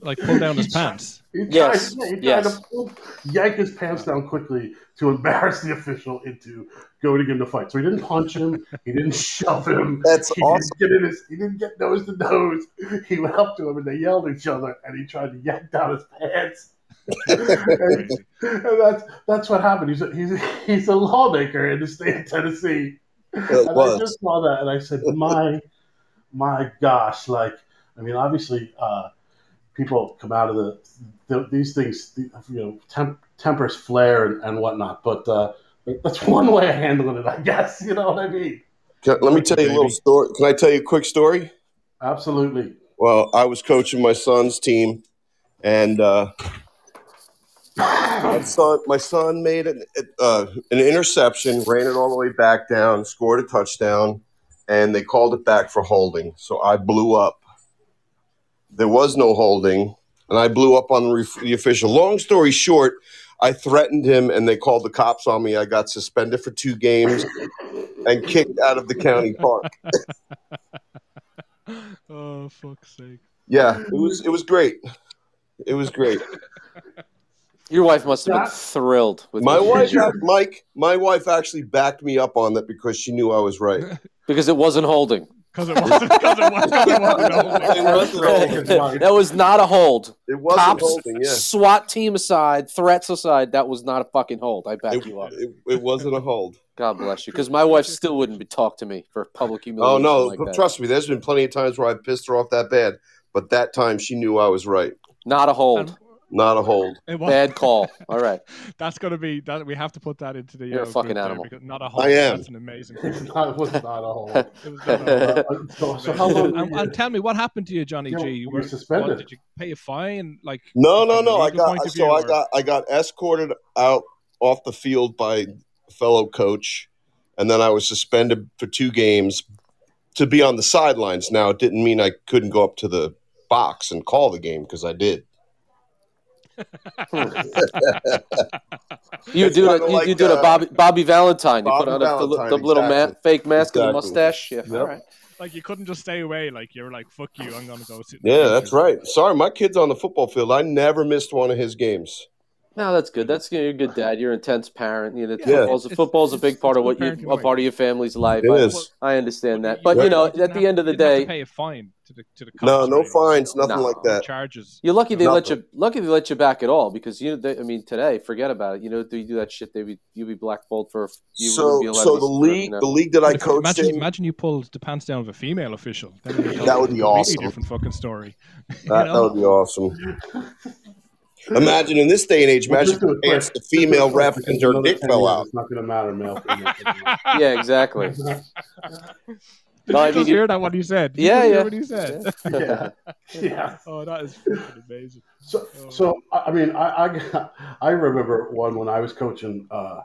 Speaker 4: Like pull down his pants.
Speaker 2: he tried,
Speaker 3: Yes,
Speaker 2: he tried
Speaker 3: yes.
Speaker 2: to pull, yank his pants down quickly to embarrass the official into going in the fight. So he didn't punch him. He didn't (laughs) shove him.
Speaker 5: That's
Speaker 2: he
Speaker 5: awesome.
Speaker 2: didn't get in his. He didn't get nose to nose. He went up to him and they yelled at each other, and he tried to yank down his pants. (laughs) and, and that's that's what happened. He's a, he's a, he's a lawmaker in the state of Tennessee.
Speaker 5: It
Speaker 2: and I just saw that, and I said, "My, my gosh!" Like, I mean, obviously, uh, people come out of the, the these things, you know, temp, tempers flare and, and whatnot. But uh, that's (laughs) one way of handling it, I guess. You know what I mean?
Speaker 5: Can- let me tell you a little story. Can I tell you a quick story?
Speaker 2: Absolutely.
Speaker 5: Well, I was coaching my son's team, and uh, my son, my son made an, uh, an interception, ran it all the way back down, scored a touchdown, and they called it back for holding. So I blew up. There was no holding, and I blew up on the, ref- the official. Long story short, I threatened him, and they called the cops on me. I got suspended for two games and kicked out of the county park. (laughs)
Speaker 4: Oh fuck's sake!
Speaker 5: Yeah, it was it was great. It was great.
Speaker 3: Your wife must have been
Speaker 2: That-
Speaker 3: thrilled with
Speaker 5: My
Speaker 3: you.
Speaker 5: wife, Mike, my wife actually backed me up on that because she knew I was right. (laughs)
Speaker 3: because it wasn't holding.
Speaker 4: Because it wasn't. Because it was, it wasn't. (laughs)
Speaker 5: It wasn't holding.
Speaker 3: that was not a hold.
Speaker 5: It wasn't
Speaker 3: Cops,
Speaker 5: holding. Yeah,
Speaker 3: SWAT team aside, threats aside, that was not a fucking hold. I back
Speaker 5: it,
Speaker 3: you up.
Speaker 5: it, it wasn't a hold.
Speaker 3: God bless you. Because my wife still wouldn't be talk to me for public humiliation.
Speaker 5: Oh no,
Speaker 3: like that.
Speaker 5: trust me. There's been plenty of times where I pissed her off that bad, but that time she knew I was right.
Speaker 3: Not a hold.
Speaker 4: And
Speaker 5: Not a hold. (laughs)
Speaker 4: it was,
Speaker 3: Bad call. All right. (laughs)
Speaker 4: That's gonna be that. We have to put that into the.
Speaker 3: You're a
Speaker 4: uh,
Speaker 3: fucking animal.
Speaker 4: Not a hold.
Speaker 5: I am.
Speaker 4: That's an amazing.
Speaker 2: That was not a whole.
Speaker 4: It was not a whole.
Speaker 2: Uh, (laughs) so, so how long?
Speaker 4: and, and tell me what happened to you, Johnny
Speaker 2: You know,
Speaker 4: G.
Speaker 2: you
Speaker 4: Were-
Speaker 2: were suspended.
Speaker 4: what, did you pay a fine? Like
Speaker 5: No, no, no. I got so
Speaker 4: view,
Speaker 5: I
Speaker 4: or-
Speaker 5: got I got escorted out off the field by a fellow coach, and then I was suspended for two games to be on the sidelines. Now it didn't mean I couldn't go up to the box and call the game because I did.
Speaker 3: You do
Speaker 5: kinda
Speaker 3: it. You,
Speaker 5: like,
Speaker 3: you do it,
Speaker 5: uh,
Speaker 3: Bobby Bobby Valentine. You put on a, the, the little ma- fake mask and the mustache. Yeah.
Speaker 5: Yep.
Speaker 3: All right.
Speaker 4: like you couldn't just stay away. Like you're like, "Fuck you, I'm gonna go." Sit
Speaker 5: Yeah, that's right. Sorry, my kid's on the football field. I never missed one of his games.
Speaker 3: No, that's good. That's you know, you're a good dad. You're an intense parent. You know,
Speaker 4: Yeah.
Speaker 3: football's,
Speaker 4: It's-
Speaker 3: football's a big part of what you
Speaker 4: parenting
Speaker 3: a part of your family's life.
Speaker 5: It
Speaker 3: I,
Speaker 5: is.
Speaker 3: I understand that, but you
Speaker 4: you
Speaker 3: know,
Speaker 4: didn't
Speaker 3: at the
Speaker 4: have-
Speaker 3: end of the
Speaker 4: you didn't have
Speaker 3: day,
Speaker 4: to pay a fine to the to the
Speaker 5: No,
Speaker 4: cops or
Speaker 5: no
Speaker 4: anything.
Speaker 5: fines, nothing
Speaker 3: No.
Speaker 5: like that.
Speaker 4: charges.
Speaker 3: You're lucky they
Speaker 5: No.
Speaker 3: let you. Lucky they let you back at all because you. They, I mean, today, forget about it. You know, do you do that shit? They be you be blackballed for. You
Speaker 5: So,
Speaker 3: be
Speaker 5: so the league,
Speaker 3: you know.
Speaker 5: the league that I
Speaker 4: If-
Speaker 5: coached
Speaker 4: imagine,
Speaker 5: in,
Speaker 4: imagine you pulled the pants down of a female official. Then you're
Speaker 5: That would be
Speaker 4: a
Speaker 5: awesome.
Speaker 4: Different fucking story. (laughs)
Speaker 5: that, that would be awesome. Imagine in this day and age,
Speaker 2: Well,
Speaker 5: imagine
Speaker 2: just do it
Speaker 5: if pants
Speaker 2: quick.
Speaker 5: the female
Speaker 2: Just it
Speaker 5: ref and her dick fell out.
Speaker 2: It's not going to matter, male. (laughs)
Speaker 3: Yeah, exactly.
Speaker 4: Did
Speaker 3: No, I
Speaker 4: you
Speaker 3: mean,
Speaker 4: hear that? What he said? Did
Speaker 3: Yeah,
Speaker 4: hear
Speaker 3: yeah.
Speaker 4: What he said?
Speaker 2: yeah, (laughs) yeah.
Speaker 4: Oh, that is amazing.
Speaker 2: So, so I I mean, I, I I remember one when I was coaching uh,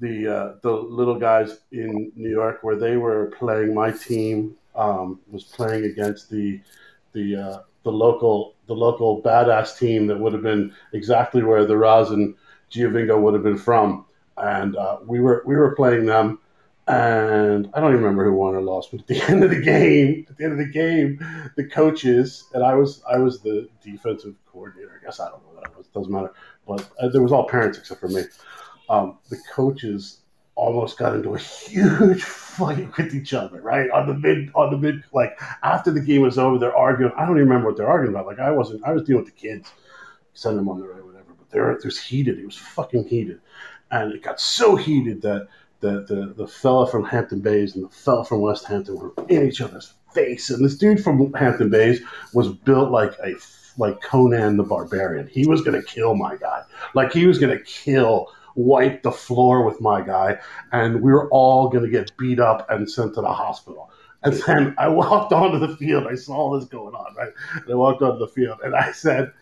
Speaker 2: the uh, the little guys in New York, where they were playing. My team um, was playing against the the uh, the local the local badass team that would have been exactly where the Rozz and Giovingo would have been from, and uh, we were we were playing them. And I don't even remember who won or lost, but at the (laughs) end of the game, at the end of the game, the coaches and I was I was the defensive coordinator. I guess I don't know what I was. Doesn't matter. But uh, there was all parents except for me. Um, the coaches almost got into a huge (laughs) fight with each other. Right on the mid on the mid like after the game was over, they're arguing. I don't even remember what they're arguing about. Like I wasn't. I was dealing with the kids, send them on their way, whatever. But there it was heated. It was fucking heated, and it got so heated that the, the, the fella from Hampton Bays and the fella from West Hampton were in each other's face. And this dude from Hampton Bays was built like a like Conan the Barbarian. He was gonna kill my guy. Like he was gonna kill, wipe the floor with my guy, and we were all gonna get beat up and sent to the hospital. And then I walked onto the field. I saw all this going on, right? And I walked onto the field and I said,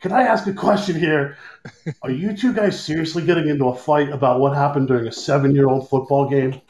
Speaker 2: Can I ask a question here? (laughs) Are you two guys seriously getting into a fight about what happened during a seven year old football game?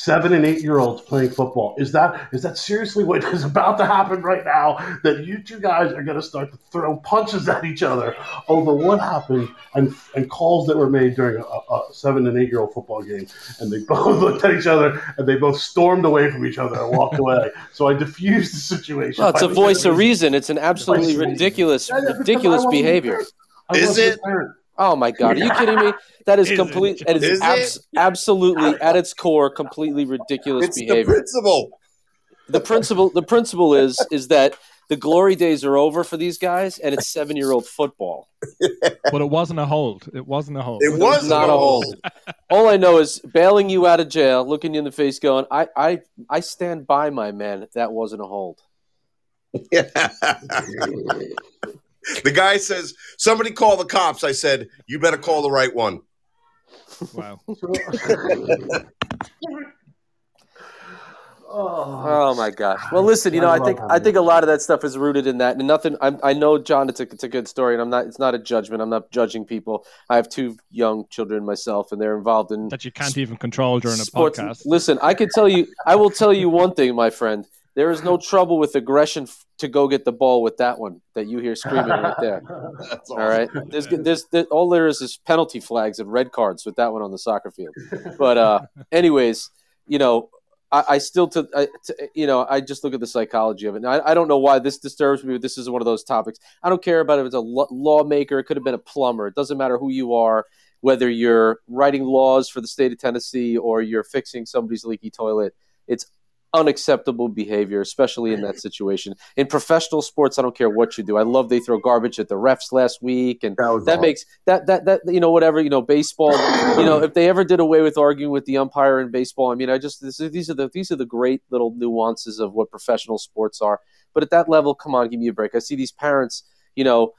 Speaker 2: Seven and eight year olds playing football. Is that is that seriously what is about to happen right now? That you two guys are going to start to throw punches at each other over what happened and and calls that were made during a, a seven and eight year old football game, and they (laughs) both looked at each other and they both stormed away from each other and walked (laughs) away. So I diffused the situation.
Speaker 3: Well, it's a voice of
Speaker 2: saying-
Speaker 3: reason. It's an absolutely
Speaker 2: Voice of reason.
Speaker 3: ridiculous,
Speaker 2: Yeah, yeah, because I
Speaker 3: ridiculous behavior.
Speaker 5: Is
Speaker 2: wasn't
Speaker 5: it?
Speaker 2: Parent.
Speaker 3: Oh my god, are you kidding me? That is (laughs)
Speaker 4: Is
Speaker 3: complete.
Speaker 4: it?
Speaker 3: It is,
Speaker 5: Is
Speaker 3: abs- absolutely (laughs) at its core, completely ridiculous
Speaker 5: It's the
Speaker 3: behavior.
Speaker 5: principle.
Speaker 3: the principle the principle is is that the glory days are over for these guys and it's seven year old football (laughs)
Speaker 4: But it wasn't a hold. It wasn't a hold.
Speaker 5: It was
Speaker 3: not a hold all i know is bailing you out of jail looking you in the face going i i i stand by my man that wasn't a hold (laughs)
Speaker 5: the guy says, "Somebody call the cops." I said, "You better call the right one."
Speaker 4: Wow. (laughs)
Speaker 2: oh,
Speaker 3: oh my gosh well listen you know
Speaker 2: I
Speaker 3: i think
Speaker 2: how
Speaker 3: i think a lot of that stuff is rooted in that and nothing i i know john it's a, it's a good story and i'm not it's not a judgment i'm not judging people i have two young children myself and they're involved in
Speaker 4: That you can't even control during a
Speaker 3: sports.
Speaker 4: podcast.
Speaker 3: Listen, I can tell you, I will tell you one thing, my friend. There is no trouble with aggression f- to go get the ball with that one that you hear screaming right there. (laughs) All right, there's, there's, there, all there is is penalty flags and red cards with that one on the soccer field. But uh, (laughs) anyways, you know, I, I still to, I, to you know I just look at the psychology of it. Now, I, I don't know why this disturbs me, but this is one of those topics. I don't care about if it's a lawmaker, it could have been a plumber. It doesn't matter who you are, whether you're writing laws for the state of Tennessee or you're fixing somebody's leaky toilet. It's unacceptable behavior, especially in that situation. In professional sports, I don't care what you do. I love they throw garbage at the refs last week, and
Speaker 5: That
Speaker 3: that makes that that that you know whatever you know baseball. You know (clears throat) if they ever did away with arguing with the umpire in baseball, I mean I just this, these are the these are the great little nuances of what professional sports are. But at that level, come on, give me a break. I see these parents, you know.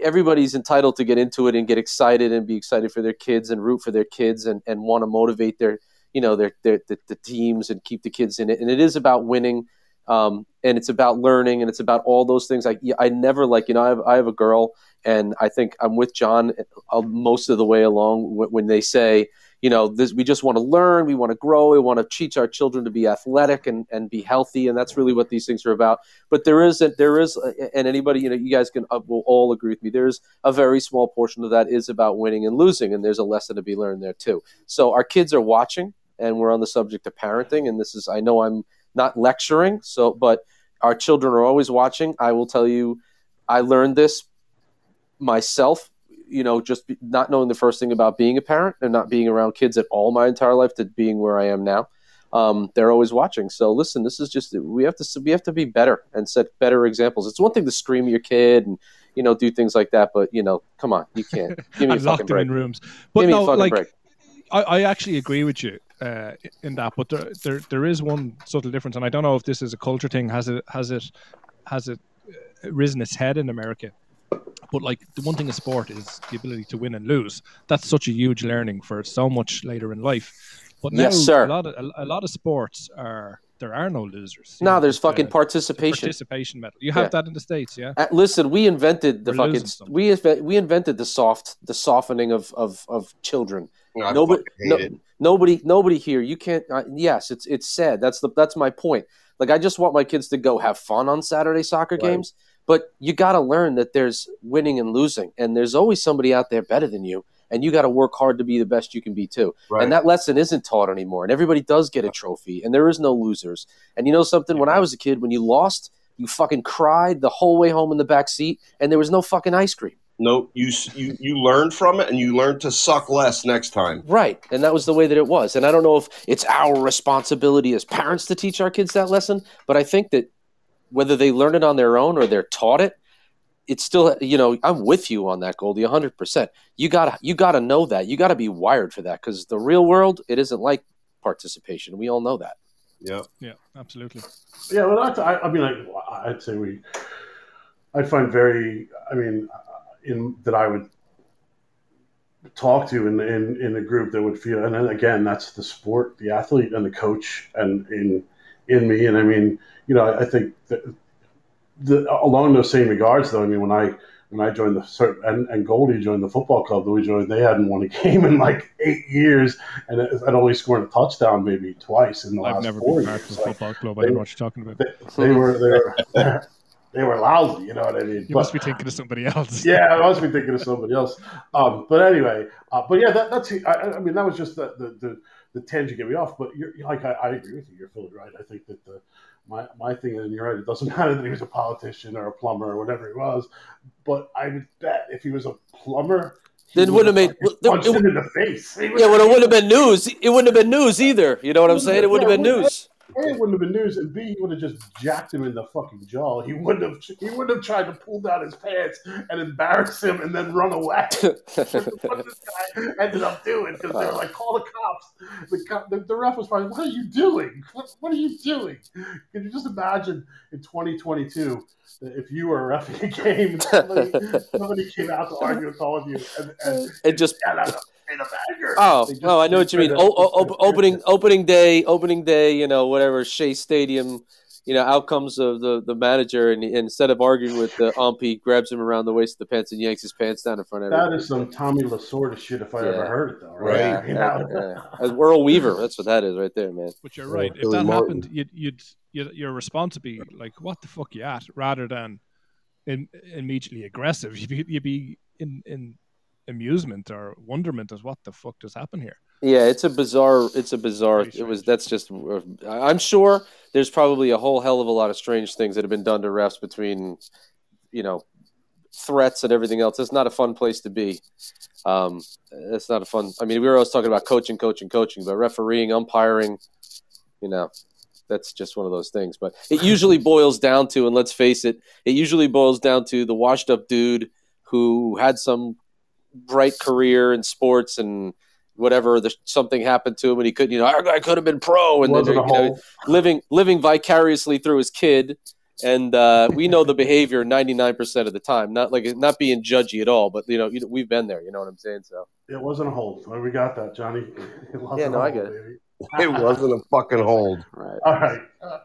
Speaker 3: Everybody's entitled to get into it and get excited and be excited for their kids and root for their kids and, and want to motivate their you know their, their the, the teams and keep the kids in it. And it is about winning um, and it's about learning and it's about all those things. I, I never like you know I have, I have a girl and I think I'm with John uh, most of the way along when, they say you know this we just want to learn we want to grow we want to teach our children to be athletic and, and be healthy and that's really what these things are about. But there is a, there is a, and anybody you know you guys can uh, will all agree with me there's a very small portion of that is about winning and losing and there's a lesson to be learned there too. So our kids are watching and we're on the subject of parenting and this is i know i'm not lecturing so but our children are always watching i will tell you i learned this myself you know, just be, not knowing the first thing about being a parent and not being around kids at all my entire life to being where I am now. Um, they're always watching. So listen, this is just we have to we have to be better and set better examples. It's one thing to scream at your kid and you know do things like that, but you know, come on, you can't (laughs) give me a fucking break.
Speaker 4: in rooms. But
Speaker 3: Give me
Speaker 4: no,
Speaker 3: a fucking
Speaker 4: like
Speaker 3: break.
Speaker 4: I, I actually agree with you uh, in that, but there, there there is one subtle difference, and I don't know if this is a culture thing. Has it has it has it uh, risen its head in America? But like the one thing in sport is the ability to win and lose. That's such a huge learning for so much later in life. But now
Speaker 3: Yes, sir.
Speaker 4: a lot of a, a lot of sports are there are no losers.
Speaker 3: No,
Speaker 4: know,
Speaker 3: there's fucking
Speaker 4: the
Speaker 3: participation.
Speaker 4: participation medal. You have
Speaker 3: Yeah.
Speaker 4: that in the states, yeah.
Speaker 3: Uh, listen, we invented the
Speaker 4: We're
Speaker 3: fucking we we invented the soft the softening of of, of children. Nobody no, nobody nobody here. You can't. Uh, yes, it's it's sad. That's the that's my point. Like I just want my kids to go have fun on Saturday soccer
Speaker 5: Right.
Speaker 3: games, but you got to learn that there's winning and losing, and there's always somebody out there better than you, and you got to work hard to be the best you can be too.
Speaker 5: Right.
Speaker 3: And that lesson isn't taught anymore. And everybody does get a trophy, and there is no losers. And you know something? When I was a kid, when you lost, you fucking cried the whole way home in the back seat, and there was no fucking ice cream.
Speaker 5: No, you s- you you learned from it, and you learned to suck less next time.
Speaker 3: Right. And that was the way that it was. And I don't know if it's our responsibility as parents to teach our kids that lesson, but I think that whether they learn it on their own or they're taught it, it's still you know I'm with you on that Goldie 100%. You got to you got to know that. You got to be wired for that cuz the real world it isn't like participation. We all know that.
Speaker 5: Yeah,
Speaker 4: Yeah, absolutely.
Speaker 2: Yeah, well, that's, I, I mean, like, I'd say we, I find very, I mean, in that I would talk to in in in a group that would feel, and then again, that's the sport, the athlete, and the coach, and in in me, and I mean, you know, I, I think that the along those same regards, though, I mean, when I when I joined the and, and Goldie joined the football club that we joined, they hadn't won a game in like eight years, and it, I'd only scored a touchdown maybe twice in the
Speaker 4: I've
Speaker 2: last
Speaker 4: never
Speaker 2: four
Speaker 4: been part
Speaker 2: years.
Speaker 4: of a
Speaker 2: Like,
Speaker 4: football club. I don't know what you're talking about.
Speaker 2: they were they were (laughs) they were lousy. You know what I mean?
Speaker 4: You
Speaker 2: But-
Speaker 4: must be thinking of somebody else. (laughs)
Speaker 2: yeah, I must be thinking of somebody else. Um, but anyway, uh, but yeah, that, that's I, I mean that was just the the, the, the tangent get me off. But you're like I, I agree with you. You're fully right. I think that the my my thing, and you're right. It doesn't (laughs) matter that he was a politician or a plumber or whatever he was. But I would bet if he was a plumber,
Speaker 3: Then wouldn't have made-
Speaker 2: fucking
Speaker 3: well,
Speaker 2: punched
Speaker 3: it
Speaker 2: him in the face.
Speaker 3: Yeah, well it wouldn't have been news. It wouldn't have been news either. You know what I'm saying? It wouldn't have been news.
Speaker 2: A, it wouldn't have been news, and B, he would have just jacked him in the fucking jaw. He wouldn't have. He wouldn't have tried to pull down his pants and embarrass him and then run away. (laughs) what this guy ended up doing because they were like, "Call the cops." The, cop, the, the ref was probably, "What are you doing? What, what are you doing?" Can you just imagine in 2022 that if you were refing a game, somebody, somebody came out to argue with all of you, and, and
Speaker 3: It just (laughs)
Speaker 2: out of fit of anger.
Speaker 3: Oh,
Speaker 2: They just-
Speaker 3: oh, I know what you mean.
Speaker 2: tried to-
Speaker 3: O- o- op- opening, opening day, opening day. You know, whatever Shea Stadium. You know, outcomes of the, the manager, and, and instead of arguing with the ump, he grabs him around the waist of the pants and yanks his pants down in front of
Speaker 2: That
Speaker 3: everybody.
Speaker 2: is some Tommy Lasorda shit if I ever heard it, though. Right? (laughs)
Speaker 3: Yeah,
Speaker 2: You
Speaker 3: yeah,
Speaker 2: know?
Speaker 3: yeah. That's Earl Weaver. That's what that is right there, man.
Speaker 4: But you're
Speaker 5: Yeah,
Speaker 4: right. If that
Speaker 5: Martin.
Speaker 4: happened, you'd, you'd you'd your response would be like, "What the fuck you at?" Rather than in, immediately aggressive. You'd be, you'd be in in amusement or wonderment as what the fuck just happened here.
Speaker 3: Yeah, it's a bizarre. It's a bizarre. It was. That's just. I'm sure there's probably a whole hell of a lot of strange things that have been done to refs between, you know, threats and everything else. It's not a fun place to be. Um, it's not a fun. I mean, we were always talking about coaching, coaching, coaching, but refereeing, umpiring, you know, that's just one of those things. But it (laughs) usually boils down to, and let's face it, it usually boils down to the washed up dude who had some bright career in sports and whatever the, something happened to him and he couldn't you know our guy could have been pro and then you know, living living vicariously through his kid and uh, we know the behavior 99% of the time not like not being judgy at all but you know, we've been there you know what i'm saying so
Speaker 2: It wasn't a hold. We got that, Johnny. (laughs) It wasn't
Speaker 3: Yeah, no,
Speaker 2: a
Speaker 3: I
Speaker 2: hold,
Speaker 3: get it.
Speaker 2: baby.
Speaker 5: it wasn't a fucking hold.
Speaker 3: right (laughs)
Speaker 2: All right. Uh,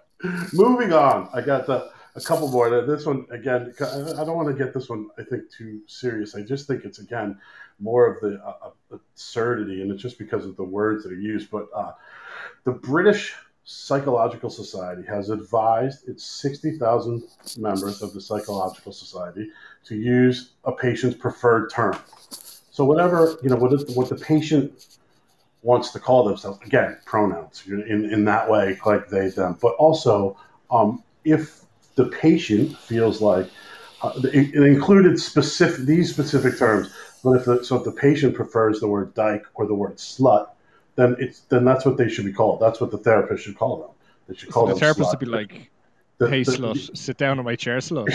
Speaker 2: moving on. I got the, a couple more. This one, again, I don't want to get this one, I think, too serious. I just think it's, again, more of the uh, absurdity, and it's just because of the words that are used. But uh, the British Psychological Society has advised its 60,000 members of the Psychological Society to use a patient's preferred term. So whatever, you know, what, what the patient wants to call themselves, again, pronouns in, in that way, like they, them. But also, um, if the patient feels like uh, it, it included specific these specific terms But if the, so, if the patient prefers the word dyke or the word slut, then it's then that's what they should be called. That's what the therapist should call them. They should call
Speaker 4: the
Speaker 2: them
Speaker 4: therapist
Speaker 2: slut.
Speaker 4: would be like,
Speaker 2: The-
Speaker 4: "Hey,
Speaker 2: the-
Speaker 4: slut, sit down on my chair, slut."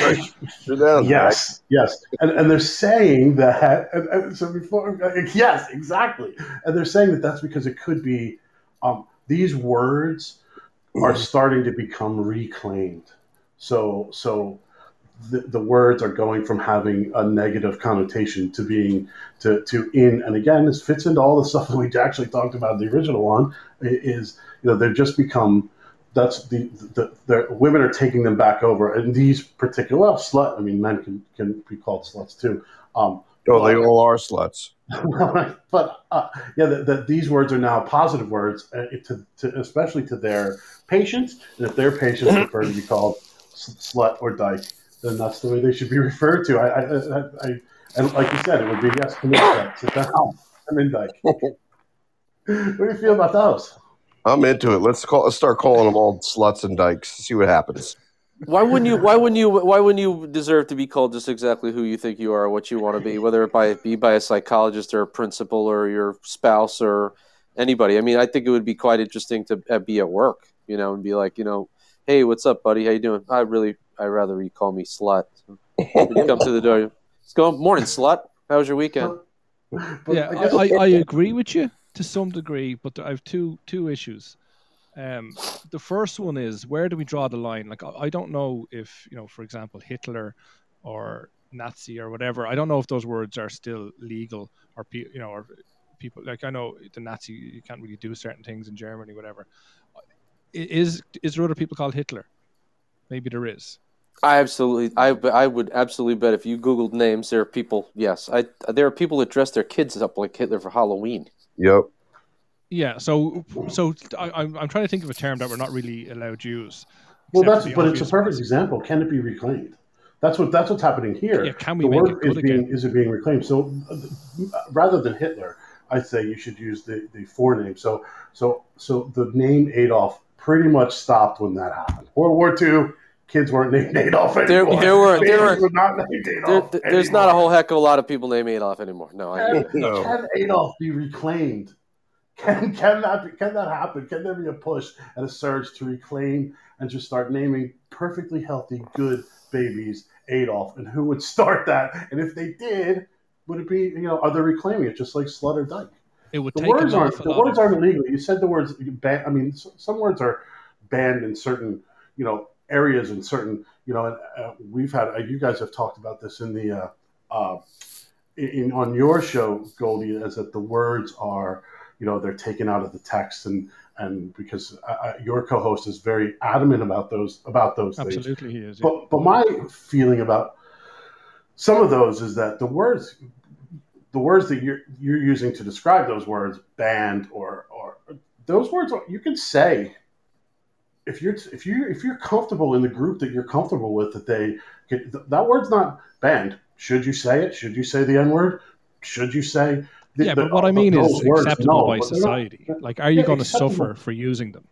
Speaker 5: Sit down.
Speaker 2: Yes, yes, and and they're saying that. And, and so before, yes, exactly, and they're saying that that's because it could be um, these words are starting to become reclaimed. So so the, the words are going from having a negative connotation to being to, to in and again this fits into all the stuff that we (laughs) actually talked about in the original one is you know they've just become that's the the, the women are taking them back over and these particular well slut I mean men can, can be called sluts too um,
Speaker 5: Oh, they all are sluts. (laughs)
Speaker 2: but uh, yeah, that that these words are now positive words, uh, to, to especially to their patients. And if their patients (clears throat) prefer to be called s- slut or dyke, then that's the way they should be (laughs) referred to. I, I, I, I and like you said, it would be yes, come in, slut, sit down, I'm in dyke. what do you feel about those?
Speaker 5: I'm into it. Let's call. Let's start calling them all sluts and dykes. See what happens.
Speaker 3: Why wouldn't you? Why wouldn't you? Why wouldn't you deserve to be called just exactly who you think you are, what you want to be, whether it by be by a psychologist or a principal or your spouse or anybody? I mean, I think it would be quite interesting to uh, be at work, you know, and be like, you know, hey, what's up, buddy? How you doing? I really, I'd rather you call me slut. When you come to the door, it's going morning, slut. How was your weekend?
Speaker 4: Yeah,
Speaker 2: I
Speaker 4: I, I, I agree with you to some degree, but I have two two issues. Um, the first one is where do we draw the line? Like, I, I don't know if you know, for example, Hitler or Nazi or whatever. I don't know if those words are still legal or pe- you know, or people like I know the Nazi you can't really do certain things in Germany, whatever. I- Is is there other people called Hitler? Maybe there is.
Speaker 3: I absolutely, I, I would absolutely bet if you Googled names, there are people. Yes, I, there are people that dress their kids up like Hitler for Halloween.
Speaker 5: Yep.
Speaker 4: Yeah, so so I, I'm I'm trying to think of a term that we're not really allowed to use.
Speaker 2: Well, that's but it's a perfect
Speaker 4: ones.
Speaker 2: example. Can it be reclaimed? That's what that's what's happening here.
Speaker 4: Yeah, can we
Speaker 2: the
Speaker 4: make
Speaker 2: word
Speaker 4: it good
Speaker 2: is being
Speaker 4: again?
Speaker 2: is it being reclaimed? So uh, rather than Hitler, I'd say you should use the the forename. So so so the name Adolf pretty much stopped when that happened. World War II, kids weren't named Adolf anymore.
Speaker 3: there were, there were,
Speaker 2: were not named
Speaker 3: there,
Speaker 2: Adolf.
Speaker 3: there's not a whole heck of a lot of people named Adolf anymore. No, I
Speaker 2: Can,
Speaker 3: it.
Speaker 5: No.
Speaker 2: can Adolf be reclaimed? Can can that be, can that happen? Can there be a push and a surge to reclaim and just start naming perfectly healthy, good babies Adolf? And who would start that? And if they did, would it be you know are they reclaiming it just like slut or dyke?
Speaker 4: It would
Speaker 2: The
Speaker 4: take
Speaker 2: words aren't the words
Speaker 4: of-
Speaker 2: aren't illegal. You said the words ban. I mean, some words are banned in certain you know areas and certain you know. And, uh, we've had uh, you guys have talked about this in the uh, uh, in, on your show, Goldie, is that the words are you know they're taken out of the text and and because uh, uh, your co-host is very adamant about those about those things.
Speaker 4: Absolutely, he is. yeah.
Speaker 2: But but my feeling about some of those is that the words the words that you're you're using to describe those words, banned or or those words you can say if you're if you if you're comfortable in the group that you're comfortable with that they get, that word's not banned. Should you say it? Should you say the N word? Should you say? the-
Speaker 4: yeah,
Speaker 2: the-
Speaker 4: but what I mean is acceptable
Speaker 2: No,
Speaker 4: by
Speaker 2: they're not-
Speaker 4: society. Like, are you
Speaker 2: Yeah,
Speaker 4: going to suffer for using them?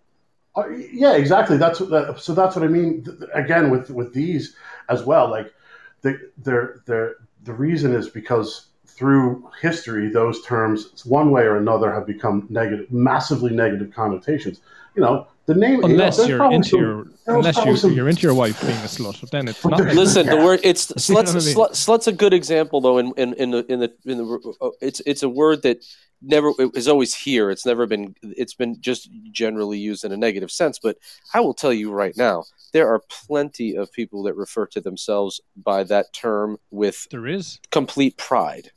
Speaker 2: Uh, yeah, exactly. That's what that, so. That's what I mean. Again, with with these as well, like the they're, they're, the reason is because through history, those terms, one way or another, have become negative, massively negative connotations. You know, the name. you know,
Speaker 4: Unless you're
Speaker 2: probably
Speaker 4: into
Speaker 2: some-
Speaker 4: your, unless you're,
Speaker 2: some-
Speaker 4: you're into your wife being a slut, but then it's not.
Speaker 2: Listen, (laughs)
Speaker 3: Listen, the word it's (laughs)
Speaker 4: You know I mean?
Speaker 3: Slut, slut's a good example though. In in in the in the in the uh, it's it's a word that never it is always here. It's never been. It's been just generally used in a negative sense. But I will tell you right now, there are plenty of people that refer to themselves by that term with
Speaker 4: There is.
Speaker 3: complete pride,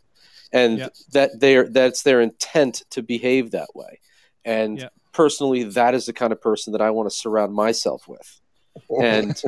Speaker 3: and that they're that's their intent to behave that way. And
Speaker 4: Yeah.
Speaker 3: personally, that is the kind of person that I want to surround myself with. And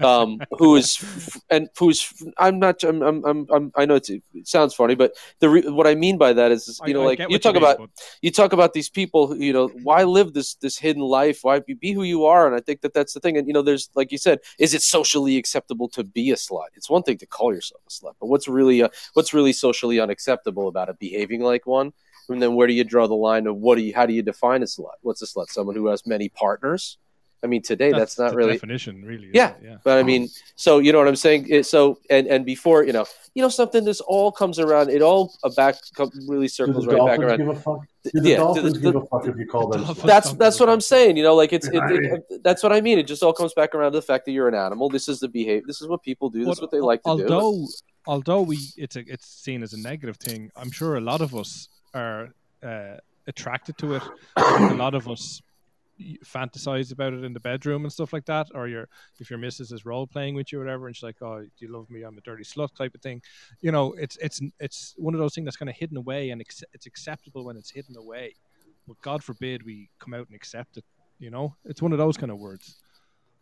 Speaker 3: um, who is and who's I'm not I'm I'm, I'm, I'm I know it's, it sounds funny, but the re, what I mean by that is you know
Speaker 4: I-
Speaker 3: like you talk
Speaker 4: mean,
Speaker 3: about
Speaker 4: but
Speaker 3: you talk about these people who, you know why live this this hidden life? Why be, be who you are? And i think that that's the thing. And you know there's like you said is it socially acceptable to be a slut? It's one thing to call yourself a slut but what's really uh, what's really socially unacceptable about it behaving like one? And then where do you draw the line of what do you how do you define a slut? What's a slut? Someone who has many partners I mean, today that's, not
Speaker 4: the
Speaker 3: really.
Speaker 4: definition, really.
Speaker 3: Yeah.
Speaker 4: it? yeah.
Speaker 3: But I mean, so you know what I'm saying. It, so and and before you know, you know something. This all comes around. It all uh, back co- really circles
Speaker 2: the
Speaker 3: right back
Speaker 2: Dolphins
Speaker 3: around.
Speaker 2: give a fuck? Do the
Speaker 3: Yeah,
Speaker 2: Dolphins
Speaker 3: the-
Speaker 2: give a fuck if you call them?
Speaker 3: That's that's what I'm saying. You know, like it's it,
Speaker 2: I
Speaker 3: it, that's what I mean. It just all comes back around to the fact that you're an animal. This is the behavior. This is what people do. This is what they like to do.
Speaker 4: although, Although we, it's a, it's seen as a negative thing. I'm sure a lot of us are uh, attracted to it. A lot of us fantasize about it in the bedroom and stuff like that. Or your if your missus is role playing with you or whatever, and she's like, "Oh, do you love me? I'm a dirty slut," type of thing. You know, it's it's it's one of those things that's kind of hidden away, and ex- it's acceptable when it's hidden away. But God forbid we come out and accept it. You know, it's one of those kind of words.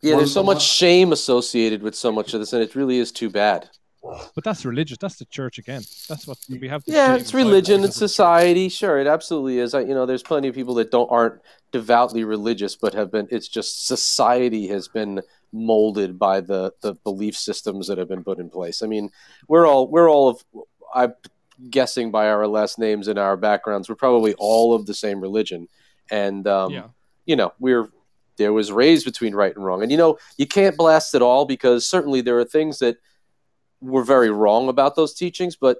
Speaker 3: Yeah, there's so much shame associated with so much of this, and it really is too bad.
Speaker 4: But that's religious. That's the church again. That's what we have.
Speaker 3: Yeah, it's religion, it's
Speaker 4: of the church.
Speaker 3: society. Sure, it absolutely is. I, you know, there's plenty of people that don't aren't devoutly religious, but have been. It's just society has been molded by the the belief systems that have been put in place. I mean, we're all we're all of. I'm guessing by our last names and our backgrounds, we're probably all of the same religion, and um,
Speaker 4: Yeah.
Speaker 3: you know, we're there was raised between right and wrong, and you know, you can't blast it all because certainly there are things that were very wrong about those teachings, but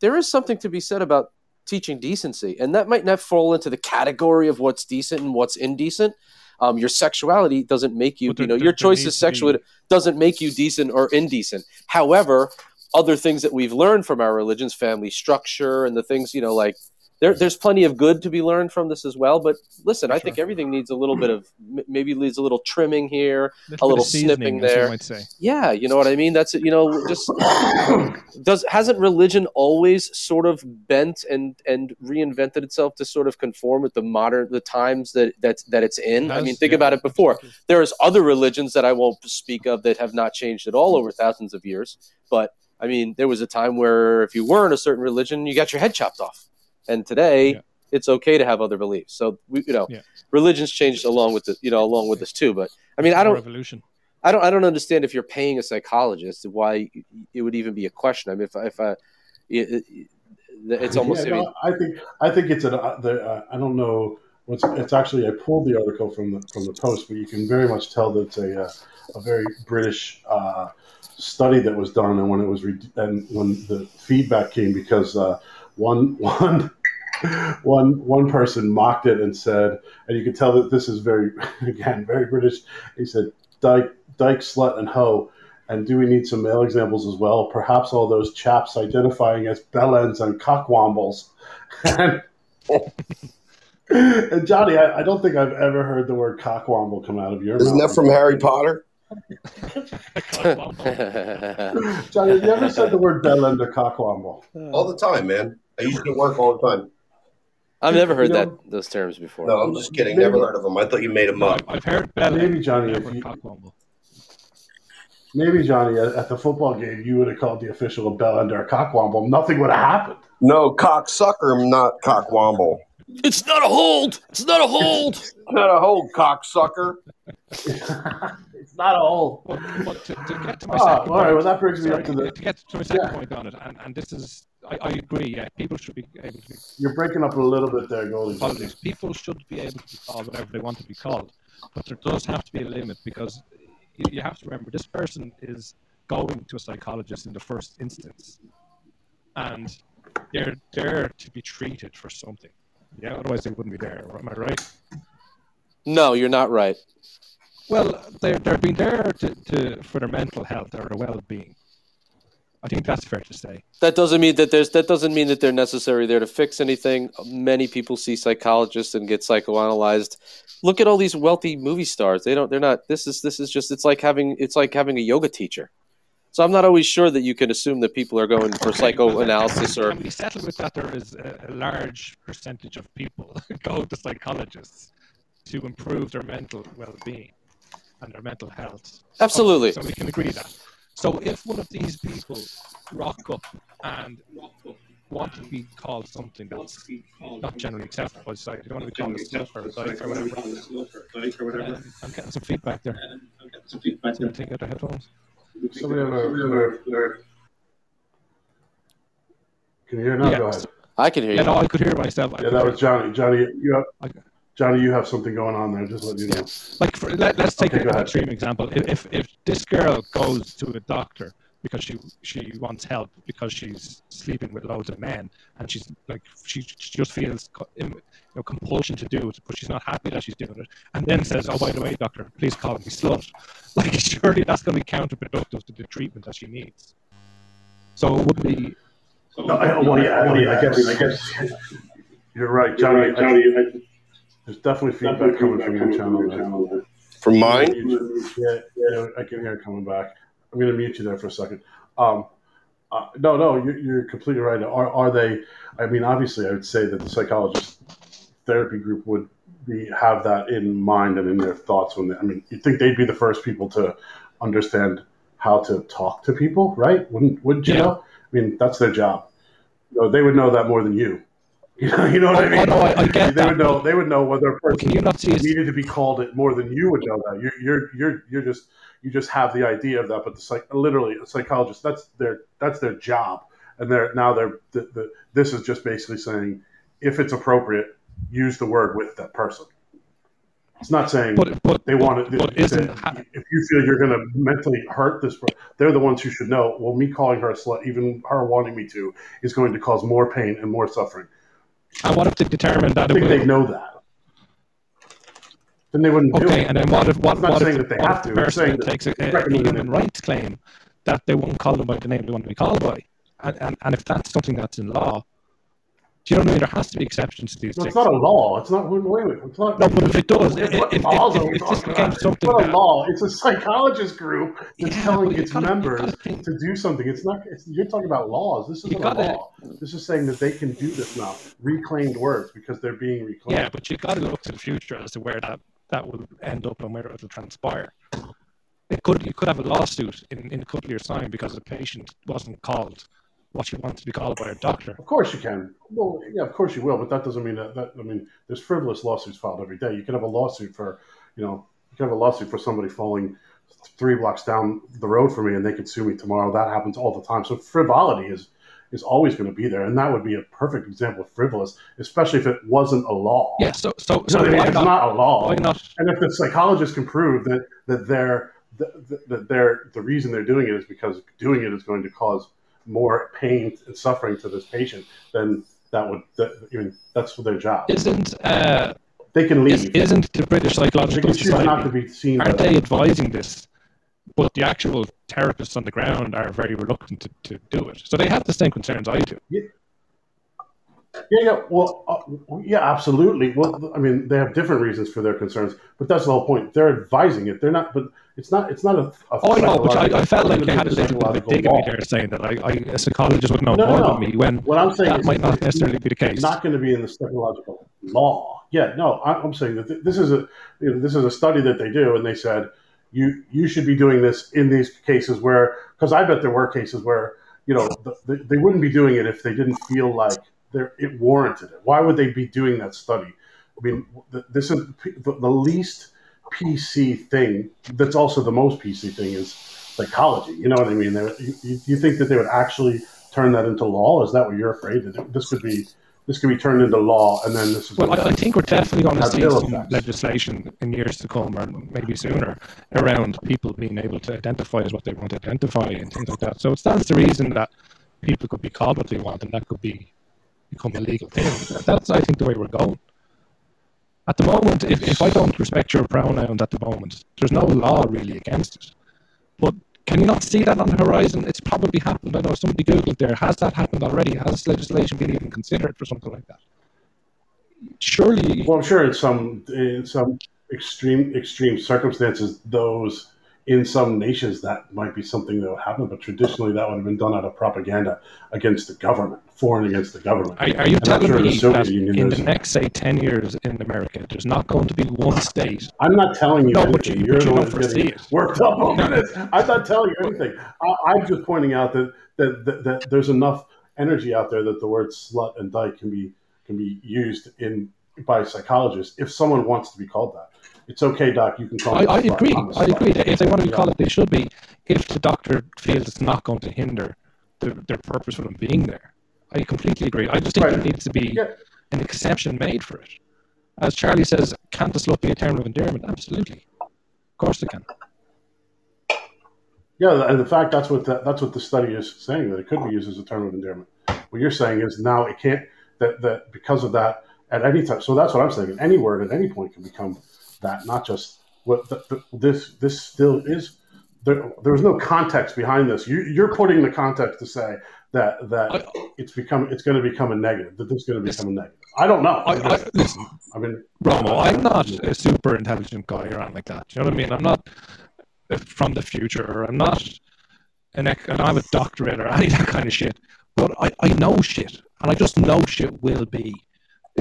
Speaker 3: there is something to be said about teaching decency, and that might not fall into the category of what's decent and what's indecent. Um, your sexuality doesn't make you,
Speaker 4: there-
Speaker 3: you know,
Speaker 4: there-
Speaker 3: your choice of sexual doesn't make you decent or indecent. However, other things that we've learned from our religions, family structure, and the things, you know, like there, there's plenty of good to be learned from this as well. But listen, I think everything needs a little bit of maybe needs a little trimming here, a little snipping there.
Speaker 4: might say.
Speaker 3: yeah, you know what I mean. That's it. You know, just (coughs) does hasn't religion always sort of bent and and reinvented itself to sort of conform with the modern the times that that that it's in? I
Speaker 4: Has-
Speaker 3: mean, think
Speaker 4: yeah,
Speaker 3: about it before.
Speaker 4: absolutely.
Speaker 3: There's other religions that I won't speak of that have not changed at all over thousands of years. But I mean, there was a time where if you weren't a certain religion, you got your head chopped off, and today.
Speaker 4: Yeah.
Speaker 3: It's okay to have other beliefs. So we, you know,
Speaker 4: Yeah.
Speaker 3: religions changed along with the, you know, along with this too. But I mean, I don't,
Speaker 4: Revolution.
Speaker 3: I don't I don't understand if you're paying a psychologist why it would even be a question. I mean, if I, if I, it, it, it's almost.
Speaker 2: Yeah,
Speaker 3: I mean,
Speaker 2: no, I think I think it's an. Uh, the, uh, I don't know what's. It's actually I pulled the article from the from the post, but you can very much tell that it's a uh, a very British uh, study that was done, and when it was re- and when the feedback came because uh, one one. One one person mocked it and said, and you can tell that this is very, (laughs) again, very British. He said, "Dyke, dyke, slut, and hoe." And do we need some male examples as well? Perhaps all those chaps identifying as bellends and cockwombles. and, (laughs) and Johnny, I, I don't think I've ever heard the word cockwomble come out of your mouth.
Speaker 5: Isn't
Speaker 2: mouth.
Speaker 5: that from Harry Potter? (laughs)
Speaker 2: Johnny, have you ever said the word bellend or cockwomble?
Speaker 5: Uh, all the time, man. I used to work all the time.
Speaker 3: I've never heard
Speaker 2: You
Speaker 3: that those terms before.
Speaker 5: No, I'm just kidding. Never heard of them. I thought you made them up.
Speaker 4: I've, I've heard Bella.
Speaker 2: Maybe, Johnny, if you- Maybe, Johnny, at, at the football game, you would have called the official a bellend or a cockwomble. Nothing would have happened.
Speaker 5: No, cocksucker, not cockwomble.
Speaker 3: It's not a hold. It's not a hold.
Speaker 5: Not a whole cocksucker.
Speaker 2: it's not a hole.
Speaker 4: But, but to, to get to my
Speaker 2: Ah,
Speaker 4: second
Speaker 2: all right,
Speaker 4: point,
Speaker 2: well, that brings me
Speaker 4: sorry,
Speaker 2: up to the.
Speaker 4: to get to my second
Speaker 2: Yeah.
Speaker 4: point on it, and, and this is, I, I agree. Yeah, people should be able to be
Speaker 2: You're breaking up a little bit there, Goldie.
Speaker 4: apologies. People should be able to be called whatever they want to be called, but there does have to be a limit because you, you have to remember this person is going to a psychologist in the first instance, and they're there to be treated for something. Yeah, otherwise they wouldn't be there. Am I right?
Speaker 3: No, you're not right.
Speaker 4: Well, they're they're being there to, to for their mental health or their well-being. I think that's fair to say.
Speaker 3: That doesn't mean that there's that doesn't mean that they're necessarily there to fix anything. Many people see psychologists and get psychoanalyzed. Look at all these wealthy movie stars. They don't. They're not. This is this is just. It's like having. It's like having a yoga teacher. So I'm not always sure that you can assume that people are going for psychoanalysis or.
Speaker 4: Can we settle with that? There is a, a large percentage of people (laughs) go to psychologists to improve their mental well-being and their mental health.
Speaker 3: Absolutely.
Speaker 4: So we can agree that. So if one of these people rock up and want to be called something that's not generally accepted by society, they want to be called a slut or a dyke or whatever. Um, I'm getting some feedback there. Somebody take out the headphones.
Speaker 2: So we have a, we have a- Can you hear now?
Speaker 4: Yeah.
Speaker 2: Go ahead.
Speaker 3: I can hear
Speaker 4: Yeah,
Speaker 3: you.
Speaker 4: no, I could hear myself. I
Speaker 2: Yeah, that
Speaker 4: hear-
Speaker 2: was Johnny. Johnny, you have, Johnny, you have something going on there. Just let you know.
Speaker 4: like for, let, let's take
Speaker 2: Okay, go
Speaker 4: an extreme example if, if if this girl goes to a doctor because she she wants help because she's sleeping with loads of men and she's like she, she just feels co- im- you know, compulsion to do it but she's not happy that she's doing it and then says oh by the way doctor please call me slut (laughs) like surely that's going to be counterproductive to the treatment that she needs so it would be
Speaker 2: No, I, well, yeah, I, mean, I guess, I guess you're right, Johnny. I- there's definitely feedback coming from your channel. there.
Speaker 5: From mine,
Speaker 2: Yeah, yeah, I can hear it coming back. I'm going to mute you there for a second. Um, uh, no, no, you're, you're completely right. Are, are they? I mean, obviously, I would say that the psychologist therapy group would be have that in mind and in their thoughts when they, I mean, you'd think they'd be the first people to understand how to talk to people, right? Wouldn't wouldn't you
Speaker 4: Yeah.
Speaker 2: know? I mean, that's their job. You know, they would know that more than you. (laughs) You know, you know what
Speaker 4: Oh,
Speaker 2: I mean?
Speaker 4: oh, no, I- I get
Speaker 2: they
Speaker 4: that,
Speaker 2: would know. They would know whether a person
Speaker 4: can you not see us
Speaker 2: needed to be called it more than you would know that. You're you're you're you're just you just have the idea of that, but the psych literally a psychologist that's their that's their job, and they're now they're the, the, this is just basically saying if it's appropriate, use the word with that person. It's not saying
Speaker 4: but but
Speaker 2: they want it.
Speaker 4: but
Speaker 2: they-
Speaker 4: isn't
Speaker 2: if you feel you're going to mentally hurt this, they're the ones who should know. Well, me calling her a slut, even her wanting me to, is going to cause more pain and more suffering.
Speaker 4: And what if they determine that
Speaker 2: I
Speaker 4: it
Speaker 2: think they know that. Then they wouldn't do
Speaker 4: Okay,
Speaker 2: it.
Speaker 4: and then what if what, what
Speaker 2: saying
Speaker 4: if,
Speaker 2: that they
Speaker 4: what
Speaker 2: have
Speaker 4: if
Speaker 2: to,
Speaker 4: the person
Speaker 2: saying that
Speaker 4: takes a, a, human rights claim that they won't call them by the name they want to be called by, and, and, and if that's something that's in law, do you know what I mean? There has to be exceptions to these
Speaker 2: it's not a law. It's not. Wait, wait. It's not.
Speaker 4: No, but if it does,
Speaker 2: It's
Speaker 4: if, if, if, if this became
Speaker 2: about? It's not a law. It's a psychologist group that's
Speaker 4: Yeah,
Speaker 2: telling its
Speaker 4: gotta-
Speaker 2: members
Speaker 4: think-
Speaker 2: to do something. It's not. It's, you're talking about laws. This isn't
Speaker 4: gotta-
Speaker 2: a law. This is saying that they can do this now. Reclaimed words because they're being reclaimed.
Speaker 4: yeah, but you got to look to the future as to where that that will end up and where it will transpire. It could you could have a lawsuit in, in a couple of years' time because the patient wasn't called what she wanted to be called by her doctor.
Speaker 2: Of course you can. Well, yeah, of course you will, but that doesn't mean that, that. I mean, there's frivolous lawsuits filed every day. You could have a lawsuit for, you know, you could have a lawsuit for somebody falling three blocks down the road from me, and they could sue me tomorrow. That happens all the time. So frivolity is is always going to be there, and that would be a perfect example of frivolous, especially if it wasn't a law.
Speaker 4: Yeah, so so so
Speaker 2: what I mean? It's
Speaker 4: not?
Speaker 2: not a law.
Speaker 4: Why not?
Speaker 2: And if the psychologist can prove that that they're that that they're the reason they're doing it is because doing it is going to cause more pain and suffering to this patient, then that would that, I mean that's their job.
Speaker 4: Isn't uh,
Speaker 2: They can leave.
Speaker 4: isn't the British Psychological
Speaker 2: choose not to be seen.
Speaker 4: Aren't they advising this? But the actual therapists on the ground are very reluctant to, to do it. So they have the same concerns I do.
Speaker 2: Yeah, yeah. Well, uh, yeah, absolutely. Well, I mean, they have different reasons for their concerns, but that's the whole point. They're advising it. They're not, but it's not. It's not a. a
Speaker 4: Oh, I know, but I, I felt like you had a little bit of a dig at me there saying that I, I, a psychologist would know
Speaker 2: No, no,
Speaker 4: more
Speaker 2: no.
Speaker 4: than me when
Speaker 2: What I'm saying
Speaker 4: that
Speaker 2: is
Speaker 4: might not necessarily be the case.
Speaker 2: not going to be in the psychological law. Yeah, no, I- I'm saying that th- this is a you know, this is a study that they do, and they said you you should be doing this in these cases where because I bet there were cases where you know the, the, they wouldn't be doing it if they didn't feel like there it warranted it. Why would they be doing that study? I mean, th- this is the, the least PC thing. That's also the most PC thing is psychology. You know what I mean? They, you, you you think that they would actually turn that into law? Is that what you're afraid that this could be? This could be turned into law, and then this is.
Speaker 4: Well, I, I think we're definitely going to see some
Speaker 2: effects.
Speaker 4: legislation in years to come, or maybe sooner, around people being able to identify as what they want to identify and things like that. So it stands to reason that people could be called what they want, and that could be become a legal thing. That's, I think, the way we're going. At the moment, if, if I don't respect your pronouns at the moment, there's no law really against it. But can you not see that on the horizon? It's probably happened. I know somebody googled there. Has that happened already? Has legislation been even considered for something like that? Surely,
Speaker 2: Well, I'm sure in some in some extreme extreme circumstances, those in some nations that might be something that would happen. But traditionally, that would have been done out of propaganda against the government, foreign against the government.
Speaker 4: Are, are you
Speaker 2: I'm
Speaker 4: telling
Speaker 2: sure
Speaker 4: me
Speaker 2: Soviet
Speaker 4: that
Speaker 2: Union
Speaker 4: in
Speaker 2: is-
Speaker 4: the next, say, 10 years in America, there's not going to be one state?
Speaker 2: I'm not telling you
Speaker 4: No,
Speaker 2: anything.
Speaker 4: but you-
Speaker 2: You're
Speaker 4: but
Speaker 2: the
Speaker 4: you
Speaker 2: one getting worked up over
Speaker 4: No.
Speaker 2: this. I'm not telling you anything. I, I'm just pointing out that that, that that there's enough energy out there that the word slut and dyke can be can be used in by psychologists if someone wants to be called that. It's okay, doc. You can call
Speaker 4: I,
Speaker 2: me. a
Speaker 4: I
Speaker 2: slut.
Speaker 4: agree.
Speaker 2: I'm a
Speaker 4: I
Speaker 2: slut.
Speaker 4: agree. If they want to be
Speaker 2: Yeah.
Speaker 4: called it, they should be. If the doctor feels it's not going to hinder the, their purpose for them being there, I completely agree. I just think
Speaker 2: Right.
Speaker 4: there needs to be
Speaker 2: Yeah.
Speaker 4: an exception made for it. as Charlie says, can't the slut be a term of endearment? Absolutely, of course it can.
Speaker 2: Yeah, and in fact, that's what the, that's what the study is saying that it could be used as a term of endearment. What you're saying is now it can't that that because of that at any time. So that's what I'm saying. Any word at any point can become that, not just what the, the, this this still is. There, there's no context behind this. You, you're putting the context to say that that
Speaker 4: I,
Speaker 2: it's become it's going to become a negative. That this is going to become a negative. I don't know.
Speaker 4: I, I, listen,
Speaker 2: I mean,
Speaker 4: Romo, I'm not a super intelligent guy or anything like that. You know what I mean? I'm not from the future, or I'm not an ec- I don't have a doctorate or (laughs) any of that kind of shit. But I, I know shit, and I just know shit will be.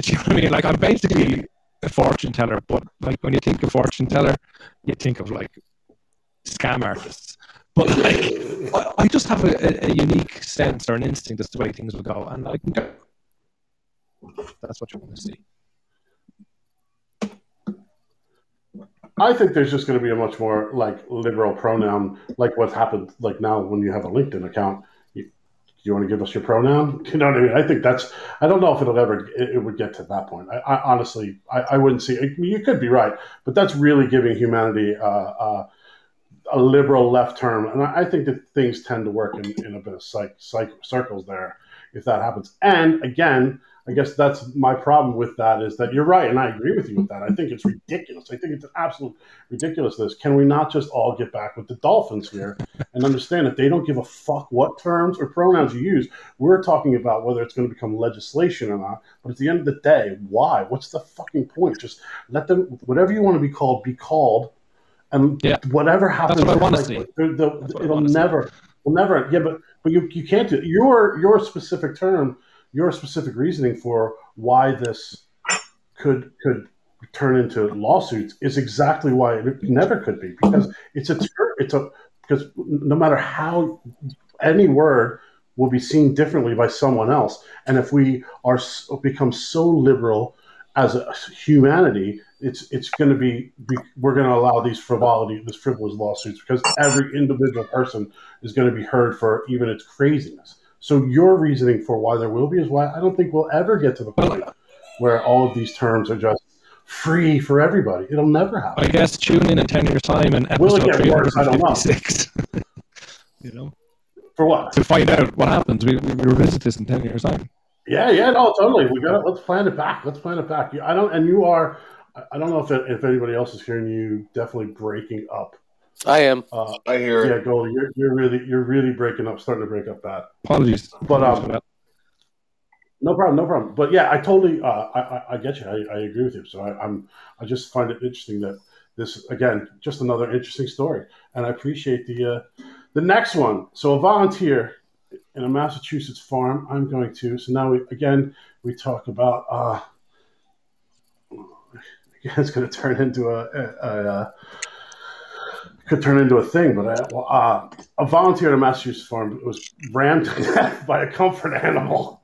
Speaker 4: Do you know what I mean? Like I'm basically a fortune teller, but like when you think of fortune teller, you think of like scam artists. But like, I, I just have a, a, unique sense or an instinct as to the way things will go, and I can go. That's what you want to see.
Speaker 2: I think there's just going to be a much more like liberal pronoun, like what's happened like now when you have a LinkedIn account. You, do you want to give us your pronoun? (laughs) You know what I mean? I think that's. I don't know if it'll ever. It, it would get to that point. I, I honestly, I, I wouldn't see. I mean, you could be right, but that's really giving humanity uh, uh, a liberal left term, and I, think that things tend to work in, in a bit of psych, psych circles there if that happens. And again, I guess that's my problem with that is that you're right, and I agree with you with that. I think it's ridiculous. I think it's an absolute ridiculousness. Can we not just all get back with the Dolphins here and understand that they don't give a fuck what terms or pronouns you use? We're talking about whether it's going to become legislation or not. But at the end of the day, why? What's the fucking point? Just let them, whatever you want to be called, be called, and
Speaker 4: Yeah.
Speaker 2: whatever happens,
Speaker 4: what
Speaker 2: like, the- the-
Speaker 4: That's what I
Speaker 2: it'll
Speaker 4: wanna see.
Speaker 2: never, will never. Yeah, but but you you can't do it. your your specific term your specific reasoning for why this could could turn into lawsuits is exactly why it never could be because it's a it's a because no matter how any word will be seen differently by someone else and if we are become so liberal as a humanity it's it's going to be, be we're going to allow these frivolity this frivolous lawsuits because every individual person is going to be heard for even its craziness so your reasoning for why there will be is why I don't think we'll ever get to the point where all of these terms are just free for everybody. It'll never happen.
Speaker 4: I guess tune in in 10 years' time and
Speaker 2: Will it
Speaker 4: episode
Speaker 2: get worse? I don't know.
Speaker 4: 356. (laughs) you know,
Speaker 2: For what?
Speaker 4: to find out what happens. We, we revisit this in 10 years' time.
Speaker 2: Yeah, yeah, no, totally. We got it. let's plan it back. Let's plan it back. I don't, and you are. I- I don't know if if anybody else is hearing you. Definitely breaking up.
Speaker 3: I am.
Speaker 2: Uh,
Speaker 5: I hear it.
Speaker 2: yeah, Goldie, you're, you're really you're really breaking up, starting to break up bad.
Speaker 4: Apologies.
Speaker 2: But,
Speaker 4: Apologies
Speaker 2: um,
Speaker 4: for.
Speaker 2: No problem, no problem. But yeah, I totally, uh, I, I, I get you. I, I agree with you. So I, I'm, I just find it interesting that this, again, just another interesting story, and I appreciate the, uh, the next one. So a volunteer in a Massachusetts farm. I'm going to. So now we again we talk about. Uh, again, (laughs) it's going to turn into a, a, a, uh could turn into a thing, but I, well, uh, a volunteer at a Massachusetts farm was rammed to (laughs) death by a comfort animal.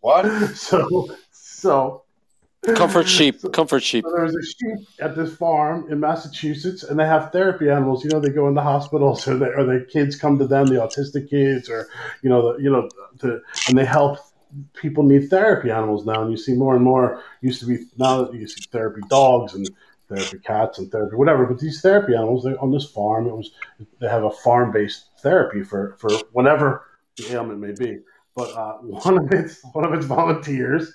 Speaker 5: What? (laughs)
Speaker 2: So, so (laughs)
Speaker 3: Comfort sheep. Comfort sheep.
Speaker 2: so there was a sheep at this farm in Massachusetts, and they have therapy animals. You know, they go into hospitals, or, they, or the kids come to them, the autistic kids, or you know, the, you know, to, and they help. People need therapy animals now, and you see more and more. Used to be now that you see therapy dogs and therapy cats and therapy whatever, but these therapy animals they, on this farm, it was they have a farm based therapy for for whatever the ailment may be. But uh, (laughs) one of its one of its volunteers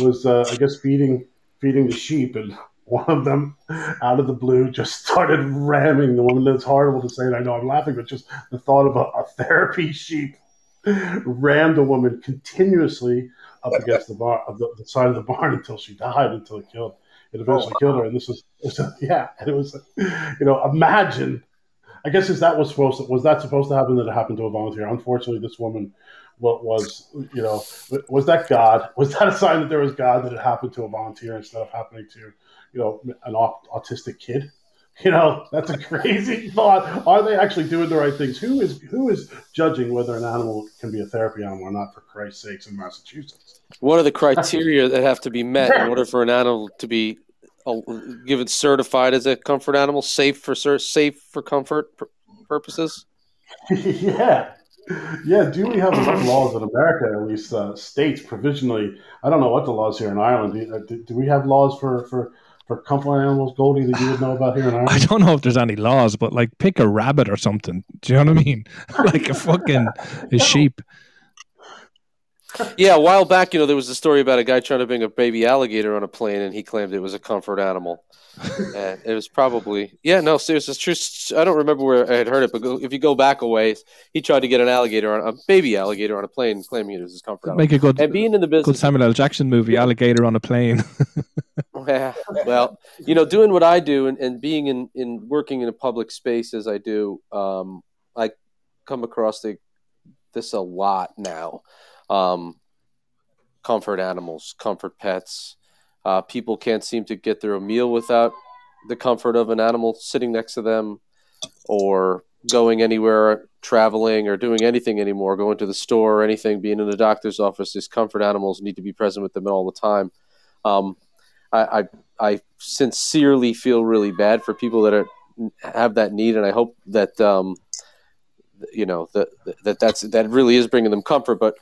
Speaker 2: was uh, I guess feeding feeding the sheep, and one of them, out of the blue, just (laughs) started ramming the woman. That's horrible to say, and I know I'm laughing, but just the thought of a, a therapy sheep rammed a woman continuously up against the bar, of the, the side of the barn until she died, until it killed. It eventually killed her, and this was, was (laughs) yeah, and it was, you know, imagine. I guess is that was supposed to, was that supposed to happen that it happened to a volunteer? Unfortunately, this woman what was you know was that God? Was that a sign that there was God that it happened to a volunteer instead of happening to you know an au- autistic kid? You know that's a crazy (laughs) thought. Are they actually doing the right things? Who is who is judging whether an animal can be a therapy animal or not? For Christ's sakes, in Massachusetts.
Speaker 3: What are the criteria that have to be met in (laughs) order for an animal to be uh, given certified as a comfort animal, safe for safe for comfort pur- purposes? (laughs)
Speaker 2: yeah, Yeah, do we have enough laws in America, at least uh, states provisionally? I don't know what the laws here in Ireland. Do, uh, do, do we have laws for, for, for comfort animals, Goldie, that you would know about here in (laughs) Ireland?
Speaker 4: I don't know if there's any laws, but like pick a rabbit or something. Do you know what I mean? (laughs) like a fucking a (laughs) sheep.
Speaker 3: Yeah, a while back, you know, there was a story about a guy trying to bring a baby alligator on a plane, and he claimed it was a comfort animal. (laughs) and it was probably yeah, no, seriously, it's true. I don't remember where I had heard it, but go, if you go back a ways, he tried to get an alligator on a baby alligator on a plane, claiming it was his comfort animal.
Speaker 4: Make a good
Speaker 3: And being in the
Speaker 4: good
Speaker 3: business,
Speaker 4: Samuel L. Jackson movie, Alligator on a Plane. (laughs)
Speaker 3: Yeah, well, you know, doing what I do and, and being in, in working in a public space as I do, um, I come across the, this a lot now. Um, comfort animals, comfort pets. Uh, people can't seem to get through a meal without the comfort of an animal sitting next to them or going anywhere, traveling or doing anything anymore, going to the store or anything, being in the doctor's office. These comfort animals need to be present with them all the time. Um, I, I I sincerely feel really bad for people that are have that need, and I hope that um, you know that that that's that really is bringing them comfort. But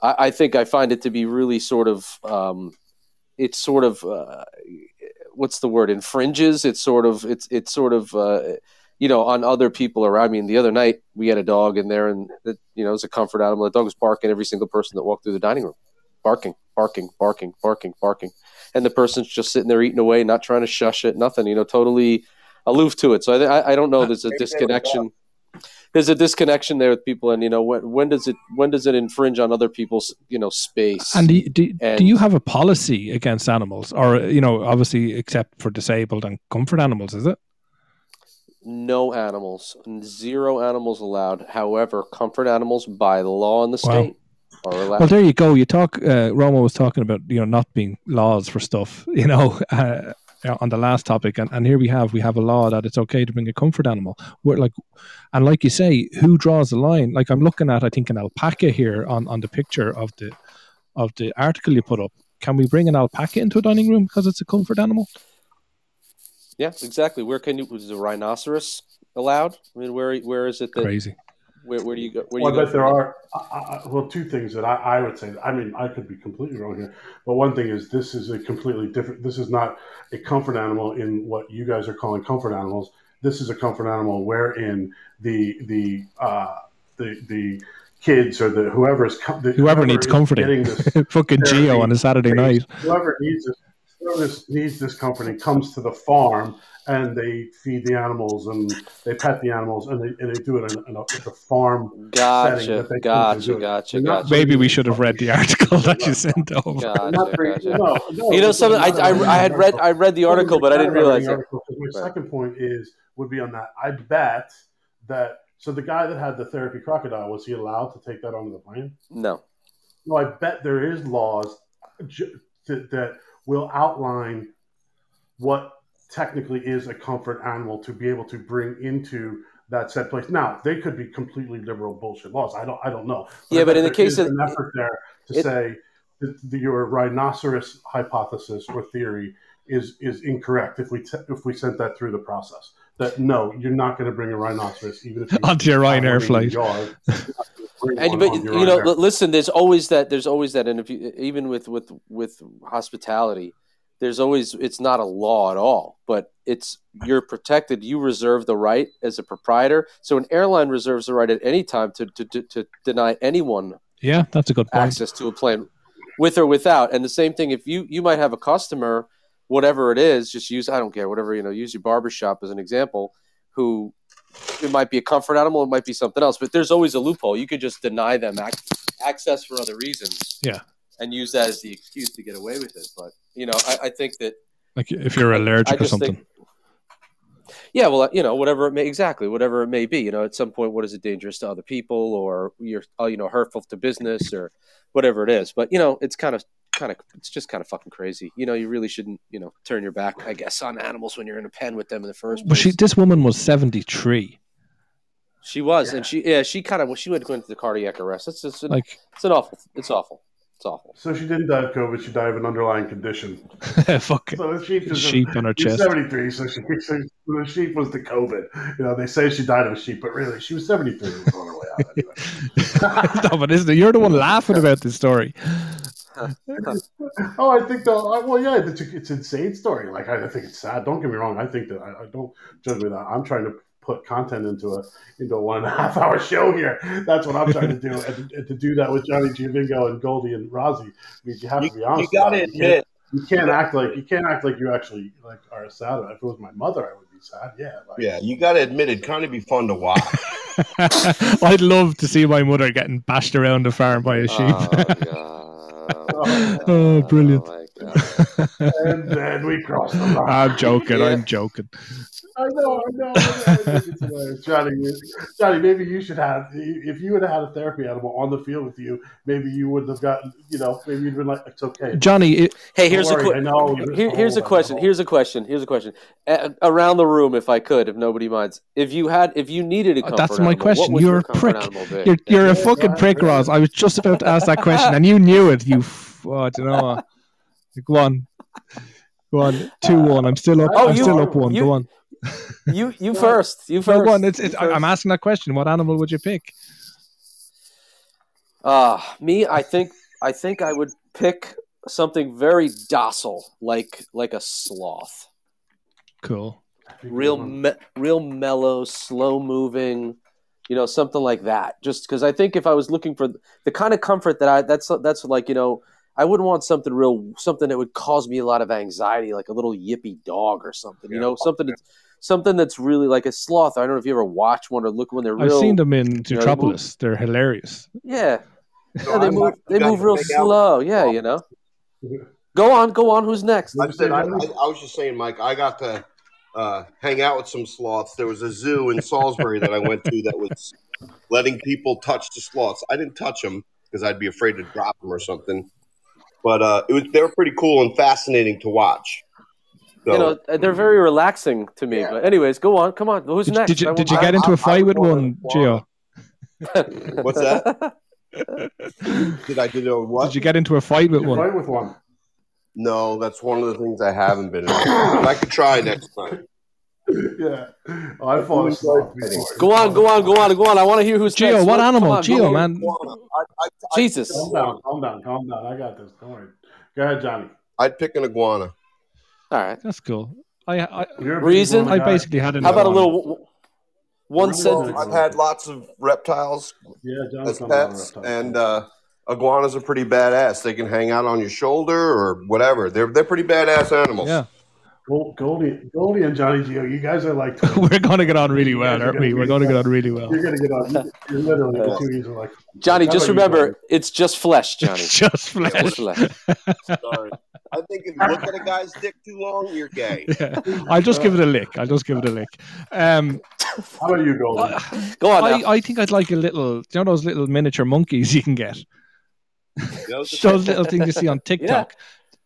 Speaker 3: I, I think I find it to be really sort of um, it's sort of uh, what's the word infringes. It's sort of it's it's sort of uh, you know on other people around. I mean, the other night we had a dog in there, and it, you know it was a comfort animal. The dog was barking every single person that walked through the dining room, barking, barking, barking, barking, barking and the person's just sitting there eating away, not trying to shush it, nothing, you know, totally aloof to it. So I, I, I don't know. There's a disconnection. There's a disconnection there with people, and you know, when, when does it when does it infringe on other people's you know space?
Speaker 4: And do, you- do,
Speaker 3: And-
Speaker 4: do you have a policy against animals, or you know, obviously except for disabled and comfort animals? Is it?
Speaker 3: no animals, zero animals allowed. However, comfort animals by law in the state are allowed.
Speaker 4: Well, there you go. You talk. Uh, Romo was talking about you know not being laws for stuff. (laughs) You know. Uh, Uh, on the last topic, and, and here we have we have a law that it's okay to bring a comfort animal. We're like, and like you say, who draws the line? Like I'm looking at, I think an alpaca here on, on the picture of the of the article you put up. Can we bring an alpaca into a dining room because it's a comfort animal?
Speaker 3: yeah, exactly. Where can you? Was a rhinoceros allowed? I mean, where where is it that?
Speaker 4: Crazy.
Speaker 3: Where, where do you go? Where do
Speaker 2: Well,
Speaker 3: you
Speaker 2: I
Speaker 3: go
Speaker 2: bet there
Speaker 3: from
Speaker 2: are. I, I, well, two things that I, I would say. I mean, I could be completely wrong here, but one thing is this is a completely different. This is not a comfort animal in what you guys are calling comfort animals. This is a comfort animal wherein the the uh, the the kids or the whoever's co- the,
Speaker 4: Whoever needs
Speaker 2: is
Speaker 4: comforting.
Speaker 2: getting this (laughs)
Speaker 4: Fucking Gio on a Saturday night.
Speaker 2: Whoever needs this, whoever needs this comforting comes to the farm and they feed the animals and they pet the animals and they, and they do it in, in a, it's a farm. setting
Speaker 3: Gotcha,
Speaker 2: that they think they're
Speaker 3: gotcha, gotcha,
Speaker 2: not
Speaker 3: gotcha,
Speaker 4: Maybe we should have read the article that you sent over.
Speaker 3: Gotcha, gotcha.
Speaker 2: no, no,
Speaker 3: You know something? I,
Speaker 2: not
Speaker 3: I,
Speaker 2: a-
Speaker 3: I had read I read the article, but I didn't realize it.
Speaker 2: My
Speaker 3: Right.
Speaker 2: second point is would be on that. I bet that so the guy that had the therapy crocodile was he allowed to take that onto the plane?
Speaker 3: No.
Speaker 2: No, I bet there is laws that, that will outline what technically is a comfort animal to be able to bring into that said place. Now, they could be completely liberal bullshit laws. I don't. I don't know.
Speaker 3: Yeah, but in the case of-
Speaker 2: an effort there to
Speaker 3: it-
Speaker 2: say that the, your rhinoceros hypothesis or theory is is incorrect if we t- if we sent that through the process. That no, you're not going to bring a rhinoceros even if you (laughs)
Speaker 4: Onto your
Speaker 2: have
Speaker 4: Ryanair flight.
Speaker 2: yard. (laughs) You're not gonna
Speaker 3: And but you know, listen. There's always that. There's always that. And if you, even with with with hospitality, there's always it's not a law at all, but it's you're protected. You reserve the right as a proprietor. So an airline reserves the right at any time to to, to, to deny anyone
Speaker 4: Yeah, that's a good point.
Speaker 3: access to a plane, with or without. And the same thing if you you might have a customer, whatever it is, just use I don't care whatever you know. Use your barbershop as an example, who it might be a comfort animal, it might be something else, but there's always a loophole. You could just deny them ac- access for other reasons.
Speaker 4: Yeah.
Speaker 3: And use that as the excuse to get away with it. But you know, I, I think that
Speaker 4: Like if you're
Speaker 3: I
Speaker 4: allergic or something.
Speaker 3: think- yeah, well, you know, whatever it may exactly, whatever it may be, you know, at some point, what is it dangerous to other people, or you're, uh, you know, hurtful to business, or whatever it is. But you know, it's kind of, kind of, it's just kind of fucking crazy. You know, you really shouldn't, you know, turn your back, I guess, on animals when you're in a pen with them in the first
Speaker 4: But
Speaker 3: place.
Speaker 4: she, this woman was 73.
Speaker 3: She was, and she, yeah, she kind of, she went into the cardiac arrest. It's just, an,
Speaker 4: Like,
Speaker 3: it's an awful, it's awful, it's awful.
Speaker 2: So she didn't die of COVID. She died of an underlying condition. (laughs)
Speaker 4: fuck.
Speaker 2: So the sheep is
Speaker 4: sheep on her
Speaker 2: She's
Speaker 4: chest.
Speaker 2: 73, so, she, (laughs) so the sheep was the COVID. You know, they say she died of a sheep, but really, she was 73 and was on her way
Speaker 1: out anyway. (laughs)
Speaker 4: no, but isn't it? You're the one laughing about this story.
Speaker 2: oh, I think though. Well, yeah, it's a, it's an insane story. Like I, I think it's sad. Don't get me wrong. I think that I, I don't judge me that. I'm trying to put content into a into a one and a half hour show here. That's what I'm trying to do, and, to- and to do that with Johnny Giovingo and Goldie and Rozzy, I mean, you have
Speaker 5: You,
Speaker 2: to be honest.
Speaker 5: you gotta
Speaker 2: about it. You can't-
Speaker 5: admit,
Speaker 2: you can't act like you can't act like you actually like are sad. If it was my mother, I would be sad. Yeah, like,
Speaker 5: yeah, you gotta admit it'd kind of be fun to watch. (laughs)
Speaker 4: I'd love to see my mother getting bashed around the farm by a sheep.
Speaker 3: Oh, God. (laughs)
Speaker 4: Oh, brilliant.
Speaker 3: Oh, my God.
Speaker 2: And then we crossed the line.
Speaker 4: I'm joking.
Speaker 5: Yeah.
Speaker 4: I'm joking.
Speaker 2: I know, I know. I know. I think it's hilarious. Johnny, Johnny, maybe you should have, if you would have had a therapy animal on the field with you, maybe you wouldn't have gotten, you know, maybe you'd been like, it's okay.
Speaker 4: Johnny, it,
Speaker 3: Hey, here's a
Speaker 2: worry,
Speaker 3: quick.
Speaker 2: I know.
Speaker 3: Here, here's a question. Here's a question. Here's a question. Uh, around the room, if I could, if nobody minds, if you had, if you needed a
Speaker 4: Oh,
Speaker 3: comfort
Speaker 4: that's my
Speaker 3: animal,
Speaker 4: question.
Speaker 3: What would
Speaker 4: You're
Speaker 3: your
Speaker 4: a prick. you're, you're a fucking prick,
Speaker 2: right.
Speaker 4: Rozz. I was just about to ask that question, and you knew it. You, (laughs) f- oh, I don't know. Go on. Go on. (laughs) 2 1. I'm still up.
Speaker 3: Oh,
Speaker 4: I'm
Speaker 3: you-
Speaker 4: still up 1.
Speaker 3: you-
Speaker 4: Go on.
Speaker 3: You, you (laughs) first. You
Speaker 4: No,
Speaker 3: first.
Speaker 4: go on. It's,
Speaker 3: You
Speaker 4: it's,
Speaker 3: first.
Speaker 4: I'm asking that question. What animal would you pick?
Speaker 3: Uh, me, I think I think I would pick something very docile, like like a sloth.
Speaker 4: Cool.
Speaker 3: Real me- real mellow, slow moving, you know, something like that. Just cuz I think if I was looking for the kind of comfort that I that's that's like, you know, I wouldn't want something real something that would cause me a lot of anxiety like a little yippy dog or something, you know, something that's something that's really like a sloth. I don't know if you ever watch one or look when they're real.
Speaker 4: I've
Speaker 3: real
Speaker 4: seen them in
Speaker 3: they move-
Speaker 4: Zootropolis. They're hilarious.
Speaker 3: Yeah.
Speaker 5: So
Speaker 3: Yeah, they
Speaker 5: I
Speaker 3: move.
Speaker 5: might-
Speaker 3: They move real
Speaker 5: hang out
Speaker 3: slow. Yeah, you know. (laughs) Go on. Go on. Who's next?
Speaker 5: I said I, I, I was just saying, Mike. I got to uh, hang out with some sloths. There was a zoo in Salisbury that I went to that was letting people touch the sloths. I didn't touch them because I'd be afraid to drop them or something. But uh, it was they were pretty cool and fascinating to watch. So,
Speaker 3: You know, they're very relaxing to me.
Speaker 5: Yeah.
Speaker 3: But anyways, go on. Come on. Who's
Speaker 4: Did,
Speaker 3: next?
Speaker 4: did you did you get into
Speaker 5: I-
Speaker 4: a
Speaker 5: I
Speaker 4: fight with
Speaker 5: would
Speaker 4: one,
Speaker 5: wanna-
Speaker 4: Gio? (laughs)
Speaker 5: What's that? (laughs) did I did a what?
Speaker 4: Did you get into a fight with
Speaker 2: You
Speaker 4: one?
Speaker 2: fight with one.
Speaker 5: No, that's one of the things I haven't been. In. I could try next time. (laughs)
Speaker 2: yeah. Oh, I fought a sloth before.
Speaker 3: Go on. Go on. Go on. Go on. I want to hear who's
Speaker 4: Gio.
Speaker 3: next.
Speaker 4: what
Speaker 3: Come
Speaker 4: animal?
Speaker 3: on,
Speaker 4: Gio,
Speaker 3: go on.
Speaker 4: man.
Speaker 5: I, I, I,
Speaker 3: Jesus.
Speaker 2: Calm down, calm down, calm down. I got this. Don't worry. Go ahead, Johnny.
Speaker 5: I'd pick an iguana.
Speaker 3: All right.
Speaker 4: That's cool. I I,
Speaker 2: You're a big
Speaker 3: Reason?
Speaker 4: I basically had an
Speaker 3: How about a little one sentence?
Speaker 5: I've had lots of reptiles
Speaker 2: Yeah, Johnny's
Speaker 5: as
Speaker 2: got a lot of
Speaker 5: pets,
Speaker 2: reptiles.
Speaker 5: and uh, iguanas are pretty badass. They can hang out on your shoulder or whatever. They're they're pretty badass animals.
Speaker 4: Yeah,
Speaker 2: Gold, Goldie, Goldie and Johnny Gio, you guys are like (laughs)
Speaker 4: we're going to get on really well,
Speaker 2: are
Speaker 4: aren't we? We're going to get on really well.
Speaker 2: You're gonna get on. you- You're literally the two of you are like.
Speaker 3: Johnny, just
Speaker 2: about you,
Speaker 3: remember, it's just flesh, (laughs) Johnny.
Speaker 4: Just flesh.
Speaker 3: Just flesh.
Speaker 5: Sorry. I think if you look at a guy's dick too long, you're gay. (laughs)
Speaker 4: Yeah. I'll just give it a lick. I'll just give it a lick. Um,
Speaker 2: How about you, Goldie?
Speaker 3: Go on
Speaker 4: I. I think I'd like a little, you know, those little miniature monkeys you can get.
Speaker 5: Those
Speaker 4: Those little things you see on TikTok.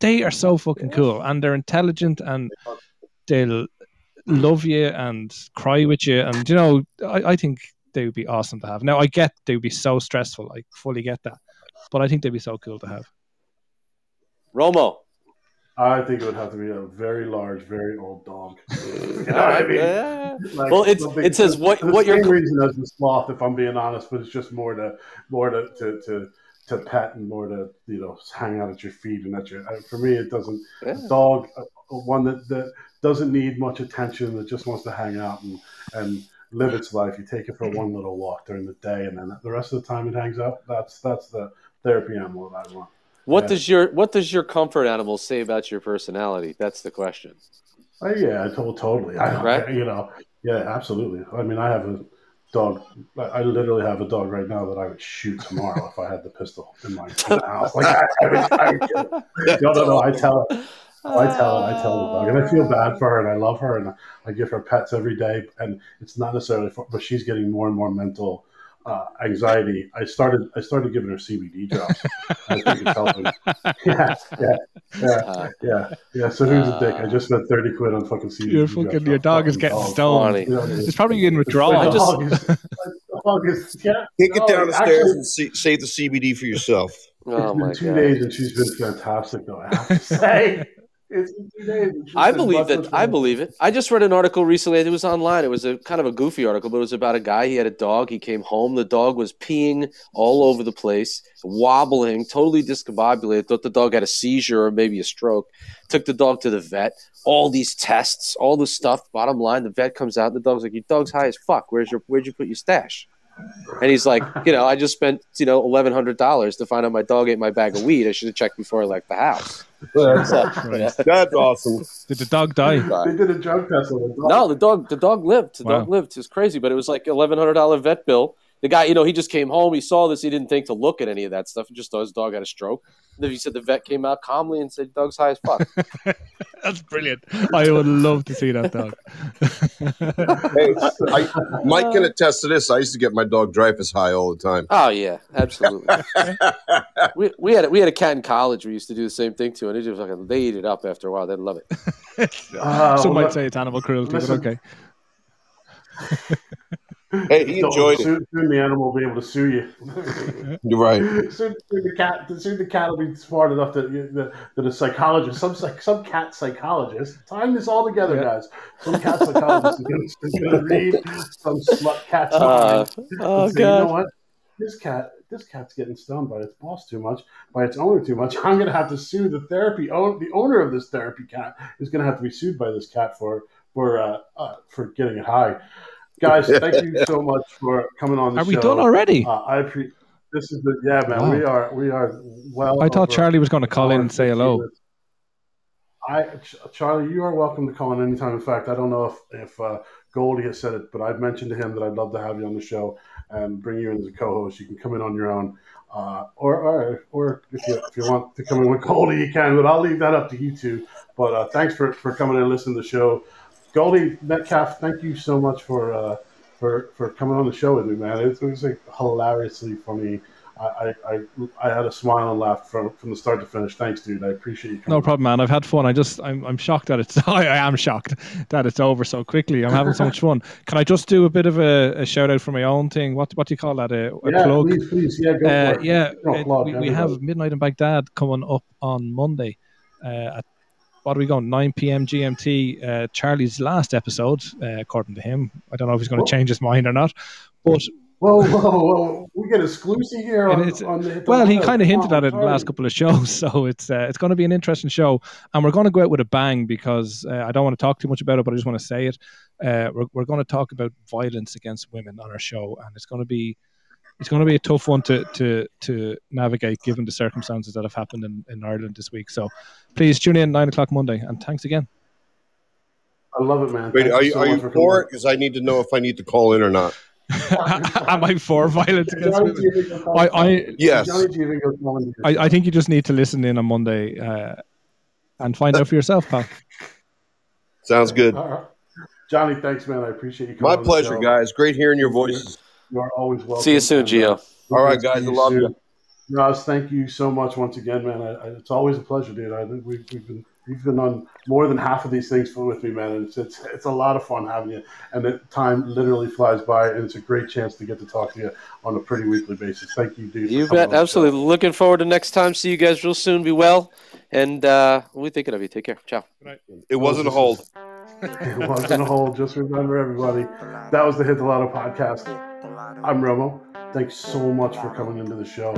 Speaker 4: They are so fucking cool, and they're intelligent, and they'll love you and cry with you, and you know, I, I think they would be awesome to have. Now, I get they would be so stressful. I fully get that, but I think they'd be so cool to have.
Speaker 3: Romo.
Speaker 2: I think it would have to be a very large, very old dog. (laughs) You know I mean?
Speaker 3: Yeah.
Speaker 2: Like,
Speaker 3: Well, it's- it says what-
Speaker 2: the
Speaker 3: what you're-
Speaker 2: same reason as the sloth, if I'm being honest, but it's just more to more to to to, to pet and more to you know hang out at your feet and at your. uh, For me, it doesn't.
Speaker 3: Yeah.
Speaker 2: A dog, one that that doesn't need much attention, that just wants to hang out and and live its life. You take it for one little walk during the day, and then the rest of the time it hangs out. That's that's the therapy animal that I want.
Speaker 3: What
Speaker 2: Yeah.
Speaker 3: does your What does your comfort animal say about your personality? That's the question.
Speaker 2: Oh, yeah, I totally. I
Speaker 3: Right?
Speaker 2: you know, yeah, absolutely. I mean, I have a dog. I literally have a dog right now that I would shoot tomorrow if I had the pistol in my, house. Like. No, no, no. I tell. I tell. I tell the dog, and I feel bad for her, and I love her, and I give her pets every day. And it's not necessarily, for, but she's getting more and more mental uh, anxiety. I started. I started giving her CBD drops. I think it's helping. (laughs) Yeah, yeah, yeah.
Speaker 3: Uh,
Speaker 2: Yeah, yeah. So who's a dick? I just spent thirty quid on fucking CBD.
Speaker 4: Your
Speaker 2: drops.
Speaker 4: fucking your dog is getting
Speaker 2: Fucking
Speaker 4: stoned.
Speaker 3: funny.
Speaker 2: You know,
Speaker 4: It's probably in
Speaker 2: the
Speaker 4: withdrawal.
Speaker 3: I just-
Speaker 2: dog is, the dog is yeah.
Speaker 5: Kick it down the
Speaker 2: actually,
Speaker 5: stairs and see, save the CBD for yourself.
Speaker 3: oh
Speaker 2: it's
Speaker 3: my
Speaker 2: been two
Speaker 3: god.
Speaker 2: days and she's been fantastic though. I have to say, It's two days.
Speaker 3: I believe it. I believe it. I just read an article recently. It was online. It was a kind of a goofy article, but it was about a guy. He had a dog. He came home. The dog was peeing all over the place, wobbling, totally discombobulated. Thought the dog had a seizure or maybe a stroke. Took the dog to the vet. All these tests, all this stuff. Bottom line, the vet comes out. The dog's like, "Your dog's high as fuck. Where's your? Where'd you put your stash?" And he's like, "You know, I just spent you know eleven hundred dollars to find out my dog ate my bag of weed. I should have checked before I left the house." So, yeah.
Speaker 5: That's awesome.
Speaker 4: Did the dog die?
Speaker 2: They did a drug test on the dog.
Speaker 3: No, the dog. The dog lived. The dog lived. It was crazy, but it was like eleven hundred dollar vet bill. The guy, you know, he just came home. He saw this. He didn't think to look at any of that stuff. He just thought his dog had a stroke. And then he said the vet came out calmly and said, "Dog's high as fuck." (laughs)
Speaker 4: That's brilliant. I would love to see that dog. (laughs)
Speaker 5: Hey, I, Mike can attest to this. I used to get my dog Dreyfus high all the time.
Speaker 3: oh yeah, absolutely. (laughs) we, we had a, we had a cat in college. We used to do the same thing to, and it just like they eat it up after a while. They'd love it.
Speaker 2: Uh,
Speaker 4: Some
Speaker 2: well,
Speaker 4: might say it's animal cruelty,
Speaker 2: listen,
Speaker 4: but okay.
Speaker 5: Hey, he
Speaker 2: don't-
Speaker 5: enjoyed it.
Speaker 2: soon, soon the animal will be able to sue you.
Speaker 5: You're right. (laughs)
Speaker 2: soon, soon the cat, soon the cat will be smart enough that that, that a psychologist, some some cat psychologist, tying this all together,
Speaker 4: Yeah.
Speaker 2: guys. Some cat psychologist is going to read some slut cat's
Speaker 3: Uh,
Speaker 2: mind
Speaker 3: oh
Speaker 2: and say, you know
Speaker 3: god.
Speaker 2: what? This cat, this cat's getting stoned by its boss too much, by its owner too much. (laughs) I'm going to have to sue the therapy. own the owner of this therapy cat is going to have to be sued by this cat for for uh, uh, for getting it high. Guys, (laughs) thank you so much for coming on the
Speaker 4: Are
Speaker 2: show.
Speaker 4: we done already?
Speaker 2: Uh, I appreciate. This is the yeah, man.
Speaker 4: Wow.
Speaker 2: We are we are well.
Speaker 4: I thought Charlie was going to call in and say hello.
Speaker 2: I Ch- Charlie, you are welcome to call in anytime. In fact, I don't know if if uh, Goldie has said it, but I've mentioned to him that I'd love to have you on the show and bring you in as a co-host. You can come in on your own, uh, or, or or if you if you want to come in with Goldie, you can. But I'll leave that up to you two. But uh, thanks for for coming in and listening to the show. Goldie Metcalf, thank you so much for uh, for for coming on the show with me, man. It was like hilariously funny. I, I, I, I had a smile and laugh from, from the start to finish. Thanks, dude. I appreciate you. Coming
Speaker 4: No problem, man. I've had fun. I just, I'm, I'm shocked that it's, (laughs) I am shocked that it's over so quickly. I'm having so much fun. (laughs) Can I just do a bit of a, a shout out for my own thing? What, what do you call that? A, a
Speaker 2: yeah,
Speaker 4: plug?
Speaker 2: please, please, yeah, go
Speaker 4: Uh,
Speaker 2: for it.
Speaker 4: yeah, it-
Speaker 2: plug,
Speaker 4: we, we have Midnight in Baghdad coming up on Monday. Uh, at what are we going? 9 p.m. GMT. Uh, Charlie's last episode, uh, according to him. I don't know if he's going to change his mind or not. But
Speaker 2: Whoa, whoa, whoa! We get exclusive here on, on the the
Speaker 4: well, he kind of hinted at it in the last couple of shows, (laughs) so it's uh, it's going to be an interesting show, and we're going to go out with a bang because uh, I don't want to talk too much about it, but I just want to say it. Uh, we're we're going to talk about violence against women on our show, and it's going to be it's going to be a tough one to to to navigate given the circumstances that have happened in, in Ireland this week. So please tune in nine o'clock Monday, and thanks again.
Speaker 2: I love it, man.
Speaker 5: Wait,
Speaker 2: Thank
Speaker 5: are you,
Speaker 2: so
Speaker 5: are you
Speaker 2: for
Speaker 5: for it? Because I need to know if I need to call in or not. (laughs)
Speaker 4: Am I for violence against women?
Speaker 2: think you'll
Speaker 4: I, I
Speaker 5: Yes.
Speaker 2: Johnny, do you think you'll call in?
Speaker 4: I I think you just need to listen in on Monday uh, and find out for yourself, pal.
Speaker 5: Sounds good.
Speaker 2: Johnny, thanks, man. I appreciate you coming
Speaker 5: My
Speaker 2: on the
Speaker 5: pleasure,
Speaker 2: show.
Speaker 5: guys. Great hearing your voices.
Speaker 2: You are always welcome.
Speaker 3: See you soon,
Speaker 2: and, uh,
Speaker 3: Gio.
Speaker 5: All right, guys. I love
Speaker 2: soon.
Speaker 5: you.
Speaker 2: Rozz, thank you so much once again, man. I, I, it's always a pleasure, dude. I think we've, we've been you've been on more than half of these things with me, man. And it's, it's it's a lot of fun having you, and the time literally flies by, and it's a great chance to get to talk to you on a pretty weekly basis. Thank you, dude.
Speaker 3: You bet.
Speaker 2: on show.
Speaker 3: Absolutely. Looking forward to next time. See you guys real soon. Be well. And uh, we're thinking of you. Take care. Ciao.
Speaker 5: It wasn't a hold. (laughs)
Speaker 2: It wasn't a hold. Just remember, everybody, that was the Hit the Lotto podcast. I'm Romo. Thanks so much for coming into the show.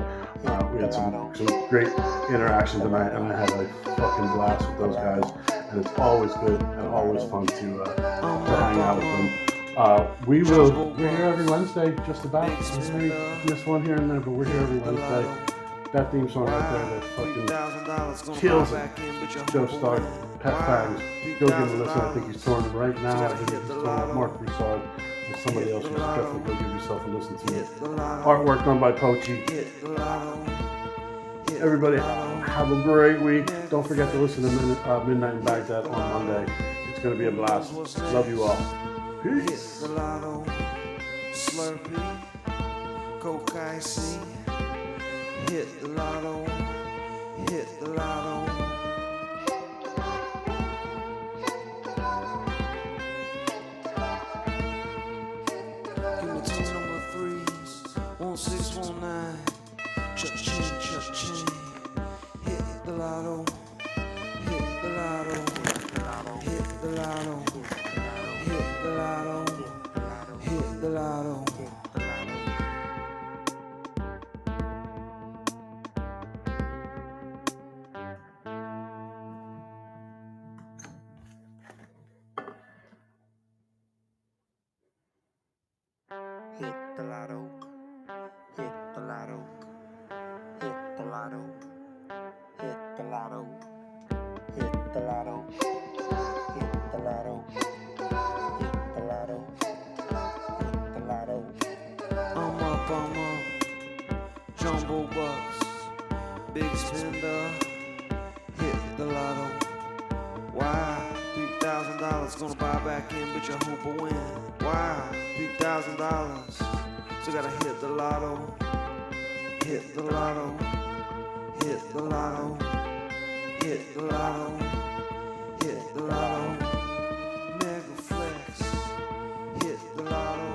Speaker 2: Uh, we had some, some great interaction tonight, and I had a fucking blast with those guys. And it's always good and always fun to, uh, to hang out with them. Uh, we will. We're here every Wednesday, just about. Miss one here and there, but we're here every Wednesday. That theme song right there, that fucking kills it. Joe Stark, Pet Fags. Go give him a listen. I think he's touring right now. I think he's touring Marc Broussard somebody else. Should definitely go give yourself a listen to it. Artwork done by Pochi. Everybody, have a great week. Don't forget to listen to Min- uh, Midnight in Baghdad on Monday. It's going to be a blast. Love you all. Peace.
Speaker 6: Slurpee, Coke Hit the lotto, hit the lotto. lotto, hit the lotto,
Speaker 1: hit the lotto,
Speaker 7: hit the lotto.
Speaker 1: Big spender, hit the lotto. Why? Three thousand dollars gonna buy back in, but you hope I win. Why? Three thousand dollars, so gotta hit the lotto. Hit the lotto. Hit the lotto. Hit the lotto. Hit the lotto. Mega flex. Hit the lotto.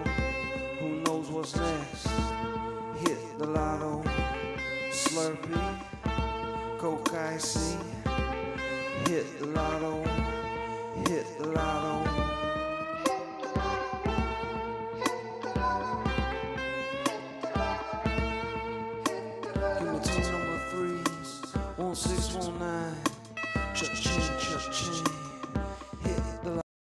Speaker 1: Who knows what's next? Hit the lotto. Slurpee. Coke icy. Hit the lotto. Hit the lotto. Give me two number threes. One six one nine. Cha-ching, cha-ching.